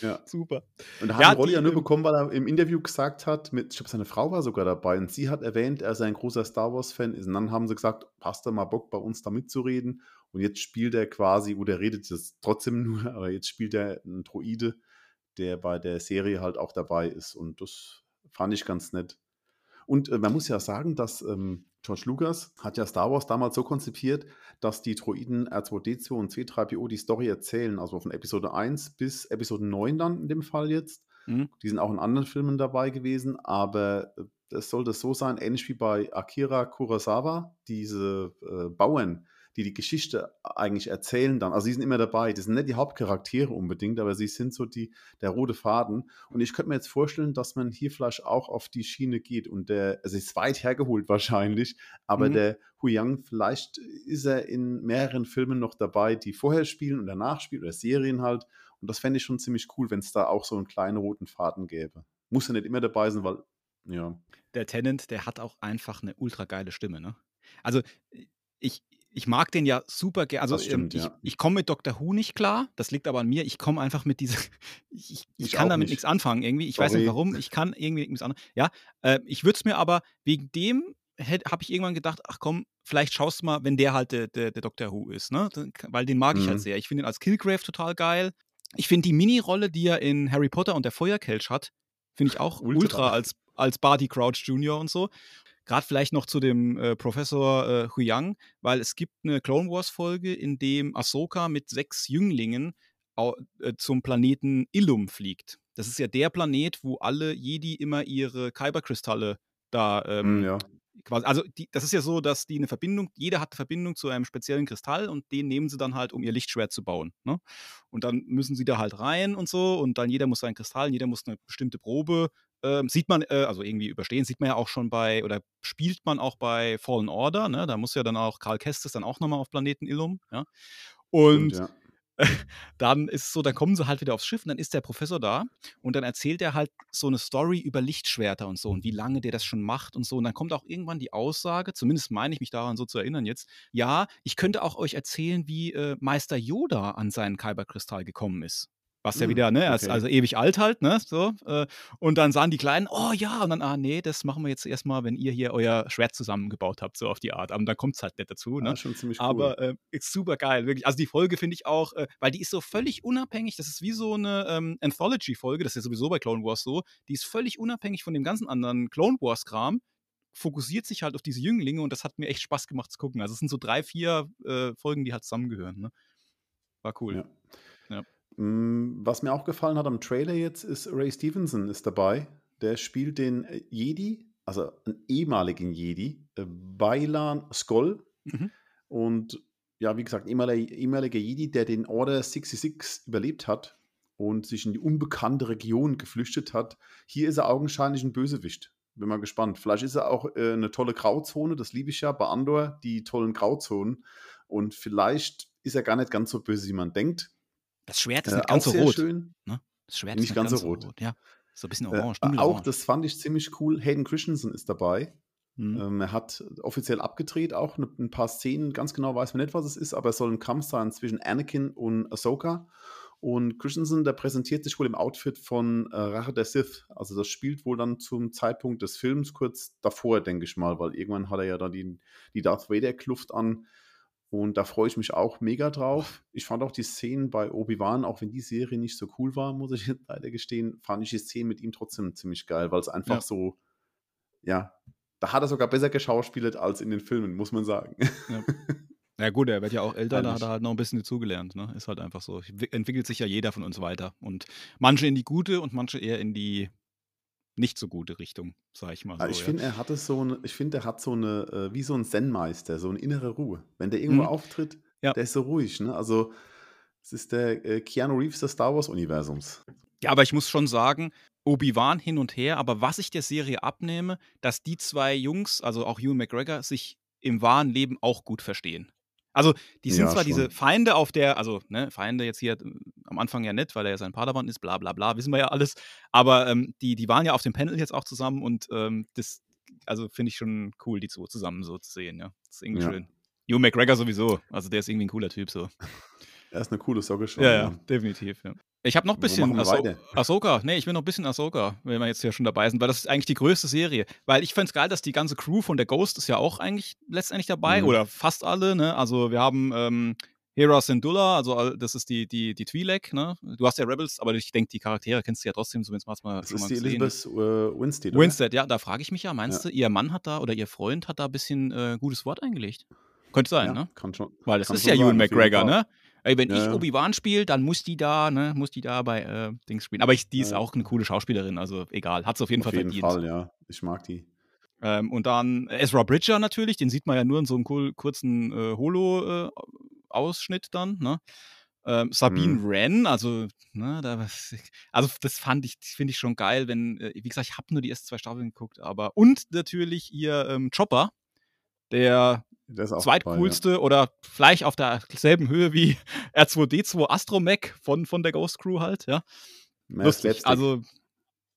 B: Ja.
A: Super.
B: Und da hat
A: Ja,
B: Rolli ja nur
A: ähm,
B: bekommen, weil er im Interview gesagt hat, mit, ich glaube, seine Frau war sogar dabei und sie hat erwähnt, er sei ein großer Star Wars-Fan ist. Und dann haben sie gesagt, hast du mal Bock, bei uns da mitzureden? Und jetzt spielt er quasi, oder er redet jetzt trotzdem nur, aber jetzt spielt er einen Droide, der bei der Serie halt auch dabei ist. Und das fand ich ganz nett. Und äh, man muss ja sagen, dass ähm, George Lucas hat ja Star Wars damals so konzipiert, dass die Droiden R2D2 und C3PO die Story erzählen, also von Episode 1 bis Episode 9 dann in dem Fall jetzt.
A: Mhm.
B: Die sind auch in anderen Filmen dabei gewesen, aber äh, es sollte so sein, ähnlich wie bei Akira Kurosawa, diese äh, Bauern, die die Geschichte eigentlich erzählen dann. Also die sind immer dabei. Die sind nicht die Hauptcharaktere unbedingt, aber sie sind so die, der rote Faden. Und ich könnte mir jetzt vorstellen, dass man hier vielleicht auch auf die Schiene geht. Und der, also ist weit hergeholt wahrscheinlich, aber
A: Mhm.
B: der Hu Yang, vielleicht ist er in mehreren Filmen noch dabei, die vorher spielen und danach spielen oder Serien halt. Und das fände ich schon ziemlich cool, wenn es da auch so einen kleinen roten Faden gäbe. Muss ja nicht immer dabei sein, weil, ja.
A: der Tennant, der hat auch einfach eine ultra geile Stimme, ne? Also ich, ich mag den ja super gerne. Also
B: Das stimmt,
A: ähm, ich,
B: ja.
A: ich komme mit Dr. Who nicht klar. Das liegt aber an mir. Ich komme einfach mit dieser. Ich, ich, ich kann damit
B: nicht.
A: nichts anfangen irgendwie. Ich weiß
B: Sorry.
A: nicht warum. Ich kann irgendwie nichts anfangen. Ja, äh, ich würde es mir aber wegen dem habe ich irgendwann gedacht, ach komm, vielleicht schaust du mal, wenn der halt der, der, der Dr. Who ist, ne? Weil den mag ich halt
B: Mhm.
A: sehr. Ich finde ihn als Killgrave total geil. Ich finde die Mini-Rolle, die er in Harry Potter und der Feuerkelch hat, finde ich auch
B: Ultra.
A: ultra, als, als Barty Crouch Jr. und so. Gerade vielleicht noch zu dem äh, Professor äh, Huyang, weil es gibt eine Clone Wars Folge, in dem Ahsoka mit sechs Jünglingen äh, zum Planeten Illum fliegt. Das ist ja der Planet, wo alle Jedi immer ihre Kyberkristalle da ähm,
B: Mm, ja.
A: Quasi, also die, das ist ja so, dass die eine Verbindung, jeder hat eine Verbindung zu einem speziellen Kristall und den nehmen sie dann halt, um ihr Lichtschwert zu bauen. Ne? Und dann müssen sie da halt rein und so und dann jeder muss seinen Kristall, jeder muss eine bestimmte Probe, ähm, sieht man, äh, also irgendwie überstehen, sieht man ja auch schon bei, oder spielt man auch bei Fallen Order, ne? da muss ja dann auch Karl Kestis dann auch nochmal auf Planeten Illum, ja. Und
B: Stimmt, ja.
A: dann ist es so, dann kommen sie halt wieder aufs Schiff und dann ist der Professor da und dann erzählt er halt so eine Story über Lichtschwerter und so und wie lange der das schon macht und so. Und dann kommt auch irgendwann die Aussage, zumindest meine ich mich daran so zu erinnern jetzt, ja, ich könnte auch euch erzählen, wie äh, Meister Yoda an seinen Kyberkristall gekommen ist. Was ja
B: Hm,
A: wieder, ne, ist
B: okay.
A: also ewig alt halt, ne, so. Äh, und dann sahen die Kleinen, oh ja, und dann, ah nee, das machen wir jetzt erstmal, wenn ihr hier euer Schwert zusammengebaut habt, so auf die Art. Aber dann kommt es halt nicht dazu, ne.
B: Ja, schon ziemlich cool.
A: Aber äh, ist super geil, wirklich. Also die Folge finde ich auch, äh, weil die ist so völlig unabhängig. Das ist wie so eine ähm, Anthology-Folge, das ist ja sowieso bei Clone Wars so. Die ist völlig unabhängig von dem ganzen anderen Clone Wars-Kram. Fokussiert sich halt auf diese Jünglinge und das hat mir echt Spaß gemacht zu gucken. Also es sind so drei, vier äh, Folgen, die halt zusammengehören. Ne? War cool.
B: Ja. Mm, Was mir auch gefallen hat am Trailer jetzt ist Ray Stevenson ist dabei. Der spielt den äh, Jedi, also einen ehemaligen Jedi, äh, Bailan Skoll.
A: Mhm.
B: Und ja, wie gesagt, ehemaliger Jedi, der den Order 66 überlebt hat und sich in die unbekannte Region geflüchtet hat. Hier ist er augenscheinlich ein Bösewicht. Bin mal gespannt. Vielleicht ist er auch äh, eine tolle Grauzone, das liebe ich ja bei Andor, die tollen Grauzonen. Und vielleicht ist er gar nicht ganz so böse, wie man denkt.
A: Das Schwert ist
B: Äh,
A: nicht ganz
B: auch
A: so rot.
B: schön.
A: Das Schwert
B: Nicht
A: ist
B: ganz so rot.
A: Ja, so ein bisschen
B: Äh,
A: orange.
B: auch
A: dunkelorange.
B: das fand ich ziemlich cool. Hayden Christensen ist dabei.
A: Mhm.
B: Ähm, er hat offiziell abgedreht, auch ne, ein paar Szenen. Ganz genau weiß man nicht, was es ist, aber es soll ein Kampf sein zwischen Anakin und Ahsoka. Und Christensen, der präsentiert sich wohl im Outfit von äh, Rache der Sith. Also das spielt wohl dann zum Zeitpunkt des Films kurz davor, denke ich mal, weil irgendwann hat er ja da die, die Darth Vader-Kluft an. Und da freue ich mich auch mega drauf. Ich fand auch die Szenen bei Obi-Wan, auch wenn die Serie nicht so cool war, muss ich jetzt leider gestehen, fand ich die Szenen mit ihm trotzdem ziemlich geil, weil es einfach
A: Ja.
B: so, ja, da hat er sogar besser geschauspielert als in den Filmen, muss man sagen.
A: Ja gut, er wird ja auch älter, da hat
B: Ehrlich.
A: er halt noch ein bisschen dazugelernt. Ne? Ist halt einfach so. Entwickelt sich ja jeder von uns weiter. Und manche in die gute und manche eher in die nicht so gute Richtung, sag ich mal so.
B: Aber ich
A: ja.
B: finde, er hatte so eine, ich finde, er hat so eine, äh, wie so ein Zen-Meister, so eine innere Ruhe. Wenn der irgendwo
A: Mhm.
B: auftritt,
A: Ja.
B: der ist so ruhig, ne? Also, es ist der äh, Keanu Reeves des Star Wars-Universums.
A: Ja, aber ich muss schon sagen, Obi-Wan hin und her, aber was ich der Serie abnehme, dass die zwei Jungs, also auch Ewan McGregor, sich im wahren Leben auch gut verstehen. Also, die sind
B: Ja,
A: zwar
B: schon.
A: diese Feinde auf der, also, ne, Feinde jetzt hier äh, am Anfang ja nicht, weil er ja sein Padawan ist, bla bla bla, wissen wir ja alles. Aber ähm, die, die waren ja auf dem Panel jetzt auch zusammen und ähm, das, also finde ich schon cool, die zwei zusammen so zu sehen, ja. Das ist irgendwie
B: Ja.
A: schön. Ewan McGregor sowieso, also der ist irgendwie ein cooler Typ so.
B: Er ist eine coole Socke schon.
A: Ja, ja, definitiv, ja. Ich habe noch ein bisschen Ahso
B: weiter?
A: Ahsoka. Nee, ich will noch ein bisschen Ahsoka, wenn wir jetzt hier schon dabei sind, weil das ist eigentlich die größte Serie. Weil ich fände es geil, dass die ganze Crew von der Ghost ist ja auch eigentlich letztendlich dabei
B: Mhm.
A: oder fast alle. Ne? Also wir haben ähm, Hera Syndulla, also all- das ist die, die, die Twi'lek. Ne? Du hast ja Rebels, aber ich denke, die Charaktere kennst du ja trotzdem, zumindest mal
B: Das
A: schon
B: ist
A: mal
B: die. Elizabeth äh, Winstead, oder?
A: Winstead, ja, da frage ich mich ja, meinst
B: Ja.
A: du, ihr Mann hat da oder ihr Freund hat da ein bisschen äh, gutes Wort eingelegt? Könnte sein,
B: Ja,
A: ne?
B: kann schon.
A: Weil das ist ja Ewan McGregor, ne? Ey, wenn
B: Ja,
A: ich. Obi-Wan spiele, dann muss die da, ne, muss die da bei äh, Dings spielen. Aber ich, die ist
B: Ja.
A: auch eine coole Schauspielerin, also egal, hat es auf jeden
B: Auf
A: Fall
B: jeden
A: verdient.
B: Fall, ja. Ich mag die.
A: Ähm, und dann Ezra Bridger natürlich, den sieht man ja nur in so einem kurzen äh, Holo-Ausschnitt dann, ne? Ähm, Sabine
B: Mhm.
A: Wren, also, ne, da, also das fand ich, finde ich schon geil, wenn, äh, wie gesagt, ich habe nur die ersten zwei Staffeln geguckt, aber und natürlich ihr ähm, Chopper, der
B: Der ist auch
A: zweitcoolste oder vielleicht auf derselben Höhe wie R2D2 Astromech von, von der Ghost Crew halt, ja.
B: ja. Mehr
A: Lustig.
B: Slapstick.
A: Also,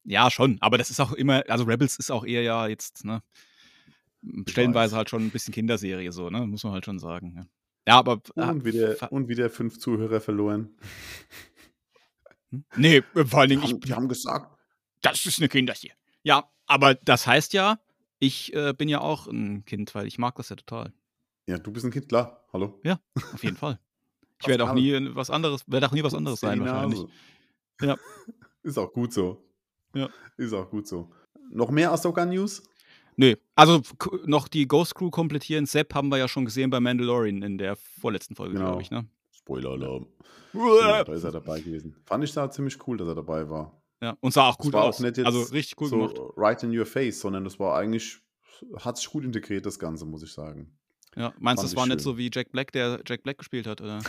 A: ja, schon, aber das ist auch immer, also Rebels ist auch eher ja jetzt, ne, stellenweise halt schon ein bisschen Kinderserie so, ne, muss man halt schon sagen. Ja, ja aber.
B: und,
A: äh,
B: wieder, und wieder fünf Zuhörer verloren.
A: hm? nee, äh, vor allen
B: Die
A: Dingen, ich,
B: haben, die haben gesagt,
A: das ist eine Kinderserie. Ja, aber das heißt ja, ich äh, bin ja auch ein Kind, weil ich mag das ja total.
B: Ja, du bist ein Kind, klar. Hallo.
A: Auf jeden Fall. Ich werde auch nie was anderes, werde auch nie was anderes sein wahrscheinlich. Ja.
B: Ist auch gut so.
A: Ja.
B: Ist auch gut so. Noch mehr Ahsoka-News?
A: Nö, also noch die Ghost Crew komplettieren. Sepp haben wir ja schon gesehen bei Mandalorian in der vorletzten Folge,
B: Genau.
A: glaube ich, ne?
B: Spoiler-Alarm. Genau, da ist er dabei gewesen. Fand ich da ziemlich cool, dass er dabei war.
A: Ja, und sah auch gut
B: war
A: aus.
B: auch nicht jetzt
A: also richtig cool
B: so
A: gemacht.
B: right in your face, sondern das war eigentlich, hat sich gut integriert, das Ganze, muss ich sagen.
A: Ja, meinst du, es war
B: ich
A: nicht
B: schön.
A: so wie Jack Black, der Jack Black gespielt hat? Oder?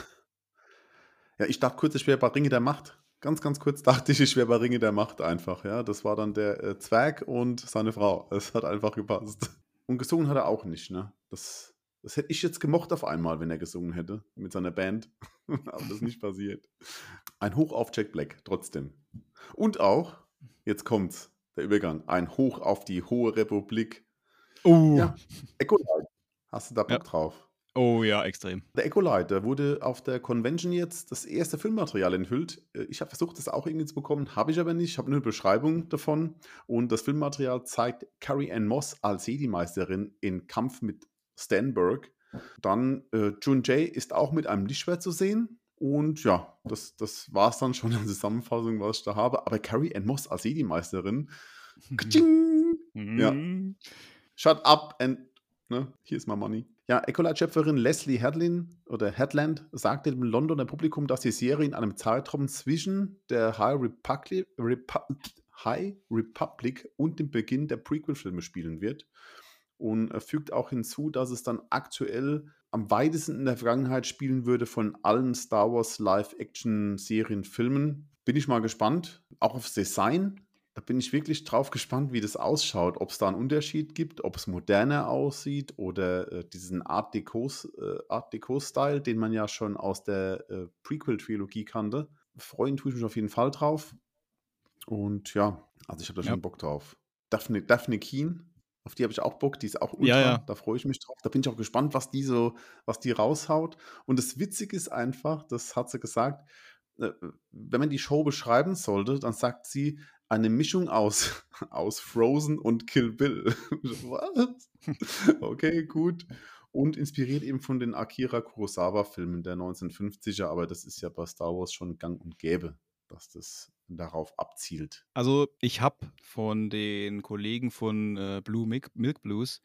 B: Ja, ich dachte kurz, ich wäre bei Ringe der Macht. Ganz, ganz kurz dachte ich, ich wäre bei Ringe der Macht einfach. Ja, das war dann der äh, Zwerg und seine Frau. Es hat einfach gepasst. Und gesungen hat er auch nicht, ne? Das, das hätte ich jetzt gemocht auf einmal, wenn er gesungen hätte mit seiner Band. Aber das ist nicht passiert. Ein Hoch auf Jack Black, trotzdem. Und auch, jetzt kommt's, der Übergang, ein Hoch auf die Hohe Republik.
A: Oh,
B: Ja, Echolite. Hast du da Bock
A: Ja.
B: drauf?
A: oh ja, extrem.
B: Der Echolite, da wurde auf der Convention jetzt das erste Filmmaterial enthüllt. Äh, Ich habe versucht, das auch irgendwie zu bekommen, habe ich aber nicht. Ich habe nur eine Beschreibung davon. Und das Filmmaterial zeigt Carrie Ann Moss als Jedi-Meisterin in Kampf mit Stanberg. Dann äh, Jun Jae ist auch mit einem Lichtschwert zu sehen. Und ja, das, das war es dann schon in der Zusammenfassung, was ich da habe. Aber Carrie Ann Moss als Jedi-Meisterin. Ja.
A: Mhm.
B: Shut up and ne, hier ist my money. Ja, Ecolite-Schöpferin Leslie Hadlin oder Headland sagte dem Londoner Publikum, dass die Serie in einem Zeitraum zwischen der High Republic, Repu High Republic und dem Beginn der Prequel-Filme spielen wird. Und er fügt auch hinzu, dass es dann aktuell am weitesten in der Vergangenheit spielen würde von allen Star Wars Live-Action-Serien-Filmen. Bin ich mal gespannt. Auch aufs Design. Da bin ich wirklich drauf gespannt, wie das ausschaut. Ob es da einen Unterschied gibt, ob es moderner aussieht oder äh, diesen Art Deco-Style, äh, Art Deco den man ja schon aus der äh, Prequel-Trilogie kannte. Freuen tue ich mich auf jeden Fall drauf. Und ja, also ich habe da
A: Ja.
B: schon Bock drauf. Daphne, Daphne Keen, auf die habe ich auch Bock, die ist auch ultra,
A: Ja, ja.
B: da freue ich mich drauf. Da bin ich auch gespannt, was die so, was die raushaut. Und das Witzige ist einfach, das hat sie gesagt, äh, wenn man die Show beschreiben sollte, dann sagt sie eine Mischung aus, aus Frozen und Kill Bill. Was? Okay, gut. Und inspiriert eben von den Akira Kurosawa-Filmen der 1950er, aber das ist ja bei Star Wars schon gang und gäbe, dass das darauf abzielt.
A: Also ich habe von den Kollegen von äh, Blue Milk, Milk Blues,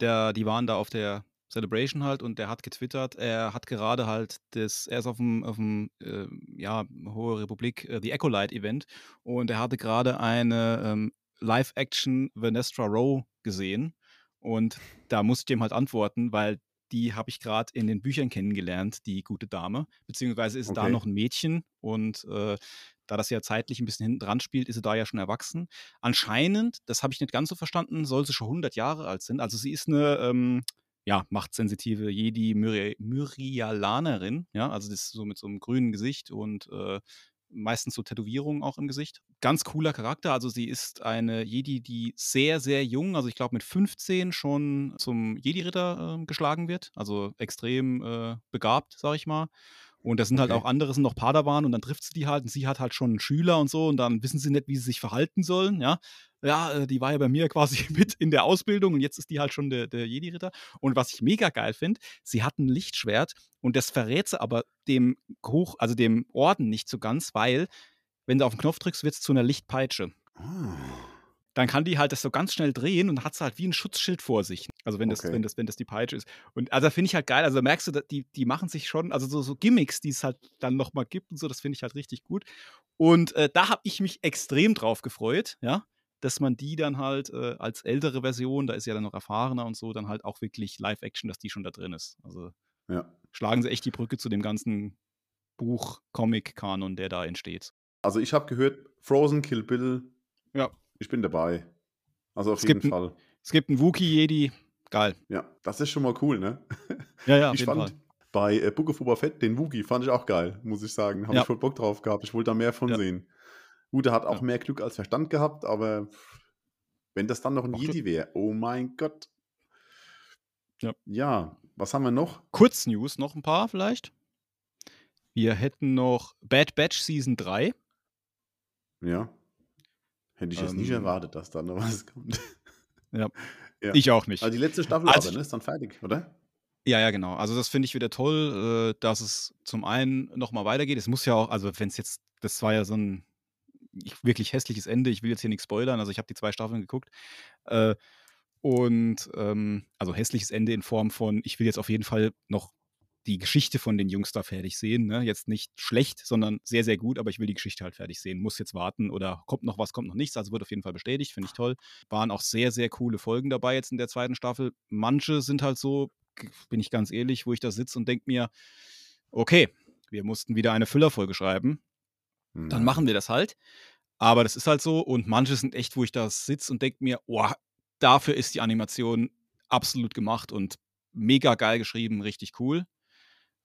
A: der, die waren da auf der Celebration halt und der hat getwittert, er hat gerade halt das, er ist auf dem, auf dem äh, ja, Hohe Republik, äh, The Ecolite Event und er hatte gerade eine ähm, Live-Action Vanestra Rowe gesehen und da musste ich dem halt antworten, weil die habe ich gerade in den Büchern kennengelernt, die gute Dame, beziehungsweise ist da
B: Okay.
A: noch ein Mädchen und äh, da das ja zeitlich ein bisschen hinten dran spielt, ist sie da ja schon erwachsen. Anscheinend, das habe ich nicht ganz so verstanden, soll sie schon 100 Jahre alt sein. Also sie ist eine, ähm, ja, machtsensitive Jedi Myri Myrialanerin, ja, also das ist so mit so einem grünen Gesicht und äh, meistens so Tätowierungen auch im Gesicht. Ganz cooler Charakter, also sie ist eine Jedi, die sehr, sehr jung, also ich glaube mit 15 schon zum Jedi-Ritter äh, geschlagen wird, also extrem äh, begabt, sag ich mal. Und da sind halt
B: Okay.
A: auch andere, sind noch Padawan und dann trifft sie die halt und sie hat halt schon einen Schüler und so und dann wissen sie nicht, wie sie sich verhalten sollen, ja. Ja, äh, die war ja bei mir quasi mit in der Ausbildung und jetzt ist die halt schon der, der Jedi-Ritter. Und was ich mega geil finde, sie hat ein Lichtschwert und das verrät sie aber dem Hoch, also dem Orden nicht so ganz, weil, wenn du auf den Knopf drückst, wird es zu einer Lichtpeitsche.
B: Ah,
A: Dann kann die halt das so ganz schnell drehen und hat sie halt wie ein Schutzschild vor sich. Also wenn das,
B: Okay.
A: wenn das, wenn das die Peitsche ist. Und also finde ich halt geil. Also merkst du, die, die machen sich schon, also so, so Gimmicks, die es halt dann nochmal gibt und so, das finde ich halt richtig gut. Und äh, da habe ich mich extrem drauf gefreut, ja, dass man die dann halt äh, als ältere Version, da ist ja dann noch erfahrener und so, dann halt auch wirklich Live-Action, dass die schon da drin ist. Also
B: ja.
A: schlagen sie echt die Brücke zu dem ganzen Buch-Comic-Kanon, der da entsteht.
B: Also ich habe gehört, Frozen, Kill Bill,
A: Ja.
B: Ich bin dabei. Also auf
A: Es gibt
B: jeden
A: ein-
B: Fall.
A: Es gibt einen Wookie-Jedi, geil.
B: Ja, das ist schon mal cool, ne?
A: Ja, ja, auf
B: ich
A: jeden
B: fand
A: Fall.
B: bei äh, Book of Boba Fett den Wookie fand ich auch geil, muss ich sagen. Habe
A: Ja.
B: ich voll Bock drauf gehabt. Ich wollte da mehr von
A: Ja.
B: sehen. Gut, er hat auch
A: Ja.
B: mehr Glück als Verstand gehabt, aber wenn das dann noch ein
A: Ach,
B: Jedi wäre, oh mein Gott.
A: Ja.
B: Ja, was haben wir noch?
A: Kurznews, noch ein paar vielleicht. Wir hätten noch Bad Batch Season 3.
B: Ja. Hätte ich jetzt nicht
A: Ähm.
B: erwartet, dass da noch was kommt.
A: Ja.
B: Ja.
A: Ich auch nicht.
B: Also die letzte Staffel
A: Also-
B: aber, ne? Ist dann fertig, oder?
A: Ja, ja, genau. Also das finde ich wieder toll, äh, dass es zum einen nochmal weitergeht. Es muss ja auch, also wenn es jetzt, das war ja so ein ich- wirklich hässliches Ende. Ich will jetzt hier nichts spoilern. Also ich habe die zwei Staffeln geguckt. Äh, und ähm, also hässliches Ende in Form von, ich will jetzt auf jeden Fall noch die Geschichte von den Jungs da fertig sehen. Ne? Jetzt nicht schlecht, sondern sehr, sehr gut, aber ich will die Geschichte halt fertig sehen. Muss jetzt warten oder kommt noch was, kommt noch nichts. Also wird auf jeden Fall bestätigt, finde ich toll. Waren auch sehr, sehr coole Folgen dabei jetzt in der zweiten Staffel. Manche sind halt so, bin ich ganz ehrlich, wo ich da sitze und denke mir, okay, wir mussten wieder eine Füllerfolge schreiben dann
B: Ja.
A: machen wir das halt. Aber das ist halt so. Und manche sind echt, wo ich da sitze und denke mir, oh, dafür ist die Animation absolut gemacht und mega geil geschrieben, richtig cool.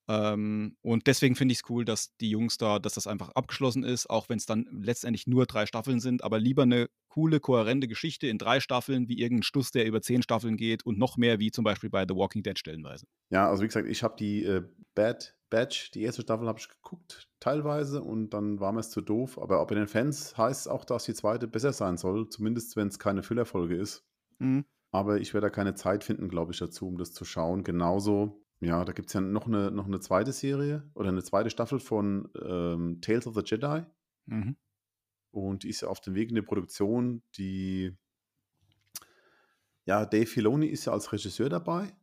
A: Ähm, und deswegen finde ich es cool, dass die Jungs da, dass das einfach abgeschlossen ist, auch wenn es dann letztendlich nur drei Staffeln sind, aber lieber eine coole, kohärente Geschichte in drei Staffeln, wie irgendein Stuss, der über zehn Staffeln geht und noch mehr, wie zum Beispiel bei The Walking Dead stellenweise.
B: Ja, also wie gesagt, ich habe die äh, Bad Batch, die erste Staffel habe ich geguckt, teilweise, und dann war mir es zu doof. Aber bei den Fans heißt es auch, dass die zweite besser sein soll, zumindest wenn es keine Füllerfolge ist.
A: Mhm.
B: Aber ich werde da keine Zeit finden, glaube ich, dazu, um das zu schauen. Genauso, ja, da gibt es ja noch eine, noch eine zweite Serie oder eine zweite Staffel von ähm, Tales of the Jedi.
A: Mhm.
B: Und die ist ja auf dem Weg in die Produktion. Die, ja, Dave Filoni ist ja als Regisseur dabei,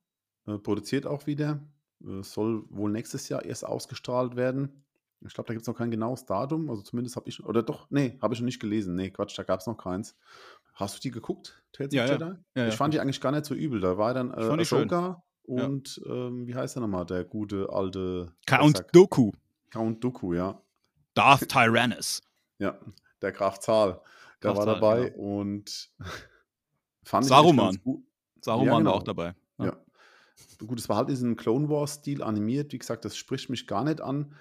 B: äh, produziert auch wieder. Äh, soll wohl nächstes Jahr erst ausgestrahlt werden. Ich glaube, da gibt es noch kein genaues Datum. Also zumindest habe ich, oder doch, nee, habe ich noch nicht gelesen. Nee, Quatsch, da gab es noch keins. Hast du die geguckt, Tales
A: Ja,
B: of
A: ja.
B: Jedi?
A: Ja,
B: ich fand die eigentlich gar nicht so übel. Da war dann äh,
A: fand
B: Ahsoka
A: Ja.
B: und ähm, wie heißt er nochmal, der gute alte
A: Count
B: Dreisack?
A: Doku,
B: Count Dooku, ja.
A: Darth Tyrannus.
B: Ja, der Graf Zahl, der
A: Graf
B: war
A: Zahl,
B: dabei
A: genau.
B: und fand
A: Saruman.
B: ganz gut.
A: Saruman
B: Ja, genau.
A: war auch dabei. Ja.
B: Ja. Gut, es war halt diesen Clone Wars-Stil animiert. Wie gesagt, das spricht mich gar nicht an.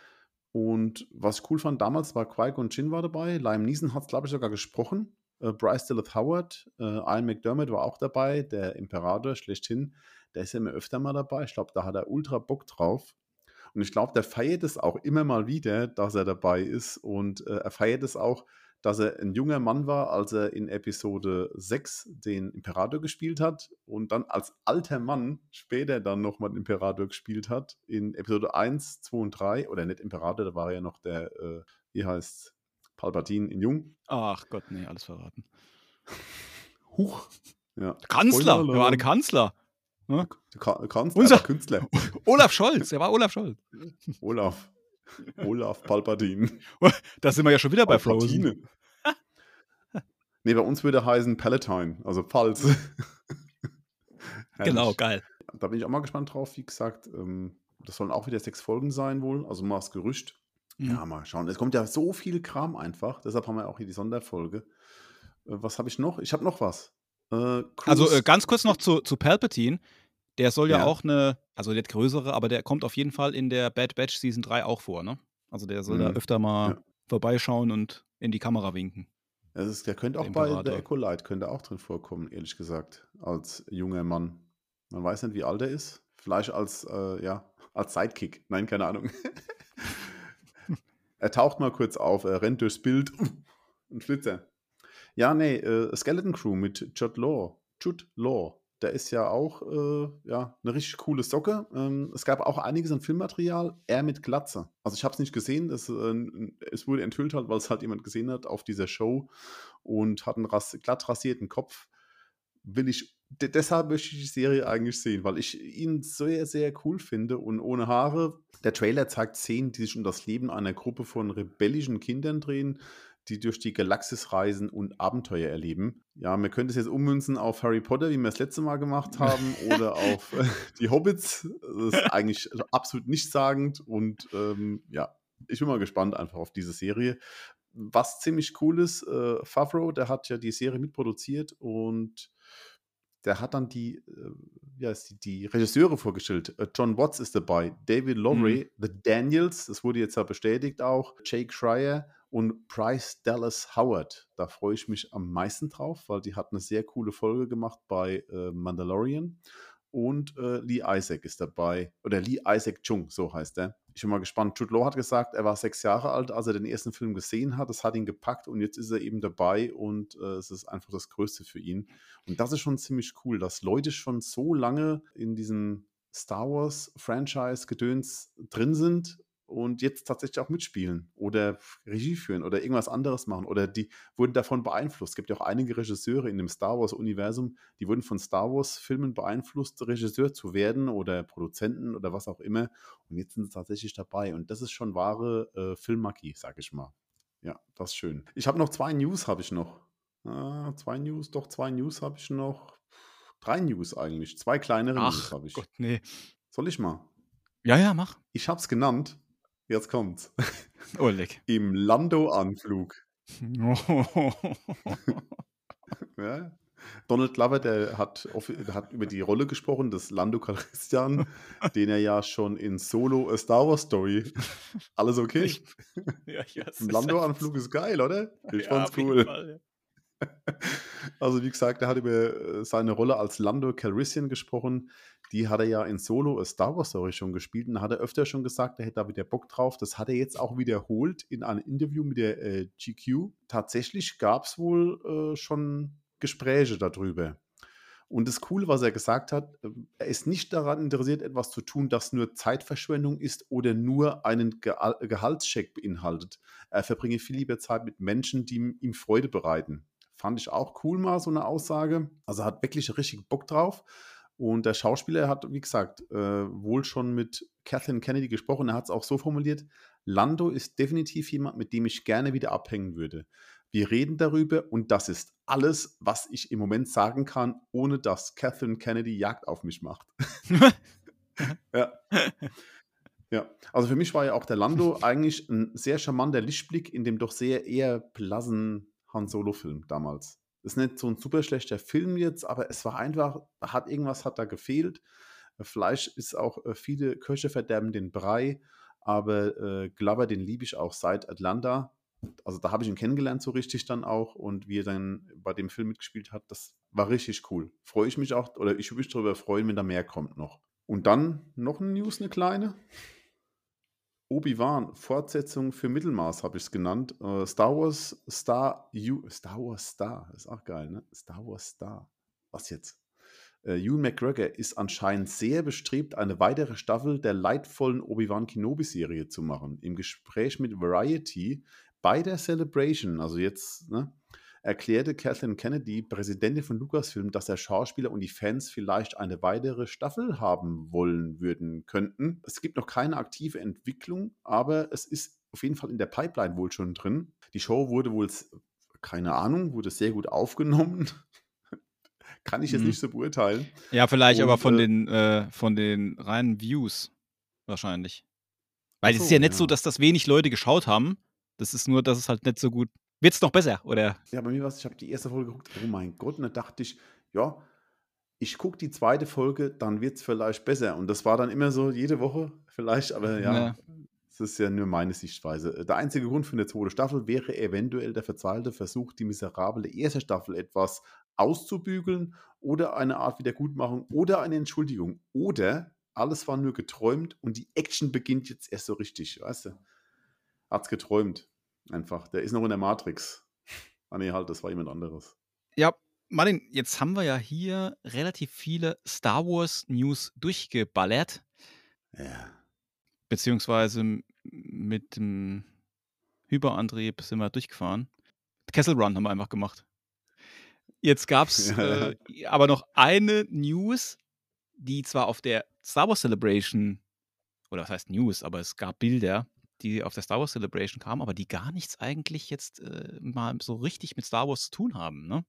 B: Und was ich cool fand damals, war Qui-Gon Jinn war dabei. Liam Neeson hat es, glaube ich, sogar gesprochen. Äh, Bryce Dallas Howard, äh, Ian McDermott war auch dabei, der Imperator schlechthin. Der ist ja immer öfter mal dabei. Ich glaube, da hat er ultra Bock drauf. Und ich glaube, der feiert es auch immer mal wieder, dass er dabei ist. Und äh, er feiert es auch, dass er ein junger Mann war, als er in Episode 6 den Imperator gespielt hat und dann als alter Mann später dann nochmal den Imperator gespielt hat. In Episode 1, 2 und 3, oder nicht Imperator, da war ja noch der, äh, wie heißt Palpatine in Jung.
A: Ach Gott, nee, alles verraten.
B: Huch. Ja.
A: Kanzler, er war der
B: Alarm.
A: Kanzler.
B: Der Ka- Kanzler,
A: Unser-
B: Künstler.
A: Olaf Scholz, er war Olaf Scholz.
B: Olaf. Olaf Palpatine.
A: Da sind wir ja schon wieder bei Frozen.
B: Palpatine. nee, bei uns würde er heißen Palatine, also Pfalz.
A: Genau, geil.
B: Da bin ich auch mal gespannt drauf. Wie gesagt, ähm, das sollen auch wieder sechs Folgen sein wohl. Also mal das Gerücht.
A: Mhm.
B: Ja, mal schauen. Es kommt ja so viel Kram einfach. Deshalb haben wir auch hier die Sonderfolge. Äh, was habe ich noch? Ich habe noch was. Äh,
A: Also äh, ganz kurz noch zu, zu Palpatine. Der soll ja,
B: Ja.
A: auch eine, also nicht größere, aber der kommt auf jeden Fall in der Bad Batch Season 3 auch vor, ne? Also der soll da
B: Mhm.
A: öfter mal
B: Ja.
A: vorbeischauen und in die Kamera winken.
B: Es ist, der könnte auch
A: der
B: bei der Ecolite könnte auch drin vorkommen, ehrlich gesagt, als junger Mann. Man weiß nicht, wie alt er ist. Vielleicht als, äh, ja, als Sidekick. Nein, keine Ahnung. Er taucht mal kurz auf, er rennt durchs Bild und Flitzer. Ja, nee, äh, Skeleton Crew mit Judd Law. Judd Law. Der ist ja auch äh, ja, eine richtig coole Socke. Ähm, es gab auch einiges an Filmmaterial, er mit Glatze. Also ich habe es nicht gesehen, es, äh, es wurde enthüllt halt, weil es halt jemand gesehen hat auf dieser Show und hat einen ras glatt rasierten Kopf. Will ich, deshalb möchte ich die Serie eigentlich sehen, weil ich ihn sehr, sehr cool finde und ohne Haare. Der Trailer zeigt Szenen, die sich um das Leben einer Gruppe von rebellischen Kindern drehen die durch die Galaxis reisen und Abenteuer erleben. Ja, wir können das jetzt ummünzen auf Harry Potter, wie wir das letzte Mal gemacht haben, oder auf äh, die Hobbits. Das ist eigentlich absolut nichtssagend und ähm, ja, ich bin mal gespannt einfach auf diese Serie. Was ziemlich cool ist, äh, Favreau, der hat ja die Serie mitproduziert und der hat dann die, äh, ja, die, die, Regisseure vorgestellt. Äh, John Watts ist dabei, David Lowry, mhm. The Daniels, das wurde jetzt ja bestätigt auch, Jake Schreier und Bryce Dallas Howard. Da freue ich mich am meisten drauf, weil die hat eine sehr coole Folge gemacht bei äh, Mandalorian. Und äh, Lee Isaac ist dabei, oder Lee Isaac Chung, so heißt er. Ich bin mal gespannt. Jude Law hat gesagt, er war sechs Jahre alt, als er den ersten Film gesehen hat. Das hat ihn gepackt und jetzt ist er eben dabei und äh, es ist einfach das Größte für ihn. Und das ist schon ziemlich cool, dass Leute schon so lange in diesem Star Wars Franchise Gedöns drin sind und jetzt tatsächlich auch mitspielen oder Regie führen oder irgendwas anderes machen oder die wurden davon beeinflusst. Es gibt ja auch einige Regisseure in dem Star Wars-Universum, die wurden von Star Wars-Filmen beeinflusst, Regisseur zu werden oder Produzenten oder was auch immer. Und jetzt sind sie tatsächlich dabei. Und das ist schon wahre äh, Filmmagie, sag ich mal. Ja, das ist schön. Ich habe noch zwei News, habe ich noch. Ah, zwei News, doch zwei News habe ich noch. Drei News eigentlich. Zwei kleinere
A: Ach,
B: News habe ich.
A: Gott, nee.
B: Soll ich mal?
A: Ja, ja, mach.
B: Ich habe es genannt Jetzt kommt's.
A: Oh, leck.
B: Im Lando-Anflug. ja. Donald Glover, der hat, hat über die Rolle gesprochen, des Lando Calrissian, den er ja schon in Solo A Star Wars Story. Alles okay? Ich, ja, ich weiß, Lando-Anflug ist geil, oder? Ich ja, fand's cool. Fall, ja. Also, wie gesagt, er hat über äh, seine Rolle als Lando Calrissian gesprochen die hat er ja in Solo A Star Wars Story schon gespielt und hat er öfter schon gesagt, er hätte da wieder Bock drauf. Das hat er jetzt auch wiederholt in einem Interview mit der äh, GQ. Tatsächlich gab es wohl äh, schon Gespräche darüber. Und das Coole, was er gesagt hat, äh, er ist nicht daran interessiert, etwas zu tun, das nur Zeitverschwendung ist oder nur einen Ge Gehaltscheck beinhaltet. Er verbringe viel lieber Zeit mit Menschen, die ihm Freude bereiten. Fand ich auch cool mal, so eine Aussage. Also er hat wirklich richtig Bock drauf. Und der Schauspieler hat, wie gesagt, äh, wohl schon mit Kathleen Kennedy gesprochen. Er hat es auch so formuliert: Lando ist definitiv jemand, mit dem ich gerne wieder abhängen würde. Wir reden darüber und das ist alles, was ich im Moment sagen kann, ohne dass Kathleen Kennedy Jagd auf mich macht. ja. Ja, also für mich war ja auch der Lando eigentlich ein sehr charmanter Lichtblick in dem doch sehr eher blassen Han Solo-Film damals. Ist nicht so ein super schlechter Film jetzt, aber es war einfach, hat irgendwas hat da gefehlt. Fleisch ist auch äh, viele Köche verderben den Brei, aber äh, Glover, den liebe ich auch seit Atlanta. Also da habe ich ihn kennengelernt so richtig dann auch und wie er dann bei dem Film mitgespielt hat, das war richtig cool. Freue ich mich auch, oder ich würde mich darüber freuen, wenn da mehr kommt noch. Und dann noch eine News, eine kleine. Obi-Wan, Fortsetzung für Mittelmaß habe ich es genannt. Äh, Star Wars Star, U, Star Wars Star, ist auch geil, ne? Star Wars Star. Was jetzt? Äh, Ewan McGregor ist anscheinend sehr bestrebt, eine weitere Staffel der leidvollen Obi-Wan Kenobi-Serie zu machen. Im Gespräch mit Variety bei der Celebration, also jetzt, ne, erklärte Kathleen Kennedy, Präsidentin von Lucasfilm, dass der Schauspieler und die Fans vielleicht eine weitere Staffel haben wollen würden könnten. Es gibt noch keine aktive Entwicklung, aber es ist auf jeden Fall in der Pipeline wohl schon drin. Die Show wurde wohl, keine Ahnung, wurde sehr gut aufgenommen. Kann ich jetzt mhm. nicht so beurteilen.
A: Ja, vielleicht und, aber von, äh, den, äh, von den reinen Views wahrscheinlich. Weil so, es ist ja nicht ja. so, dass das wenig Leute geschaut haben. Das ist nur, dass es halt nicht so gut wird es noch besser, oder?
B: Ja, bei mir war es, ich habe die erste Folge geguckt, oh mein Gott, und da dachte ich, ja, ich gucke die zweite Folge, dann wird es vielleicht besser. Und das war dann immer so jede Woche vielleicht, aber ja, ja. das ist ja nur meine Sichtweise. Der einzige Grund für eine zweite Staffel wäre eventuell der verzweifelte Versuch, die miserable erste Staffel etwas auszubügeln oder eine Art Wiedergutmachung oder eine Entschuldigung. Oder alles war nur geträumt und die Action beginnt jetzt erst so richtig, weißt du? hat's geträumt. Einfach. Der ist noch in der Matrix. Ah nee, halt, das war jemand anderes.
A: Ja, Martin, jetzt haben wir ja hier relativ viele Star Wars News durchgeballert.
B: Ja.
A: Beziehungsweise mit dem Hyperantrieb sind wir durchgefahren. Kessel Run haben wir einfach gemacht. Jetzt gab es
B: Ja.
A: äh, aber noch eine News, die zwar auf der Star Wars Celebration, oder was heißt News, aber es gab Bilder, die auf der Star Wars Celebration kamen, aber die gar nichts eigentlich jetzt äh, mal so richtig mit Star Wars zu tun haben. Ne?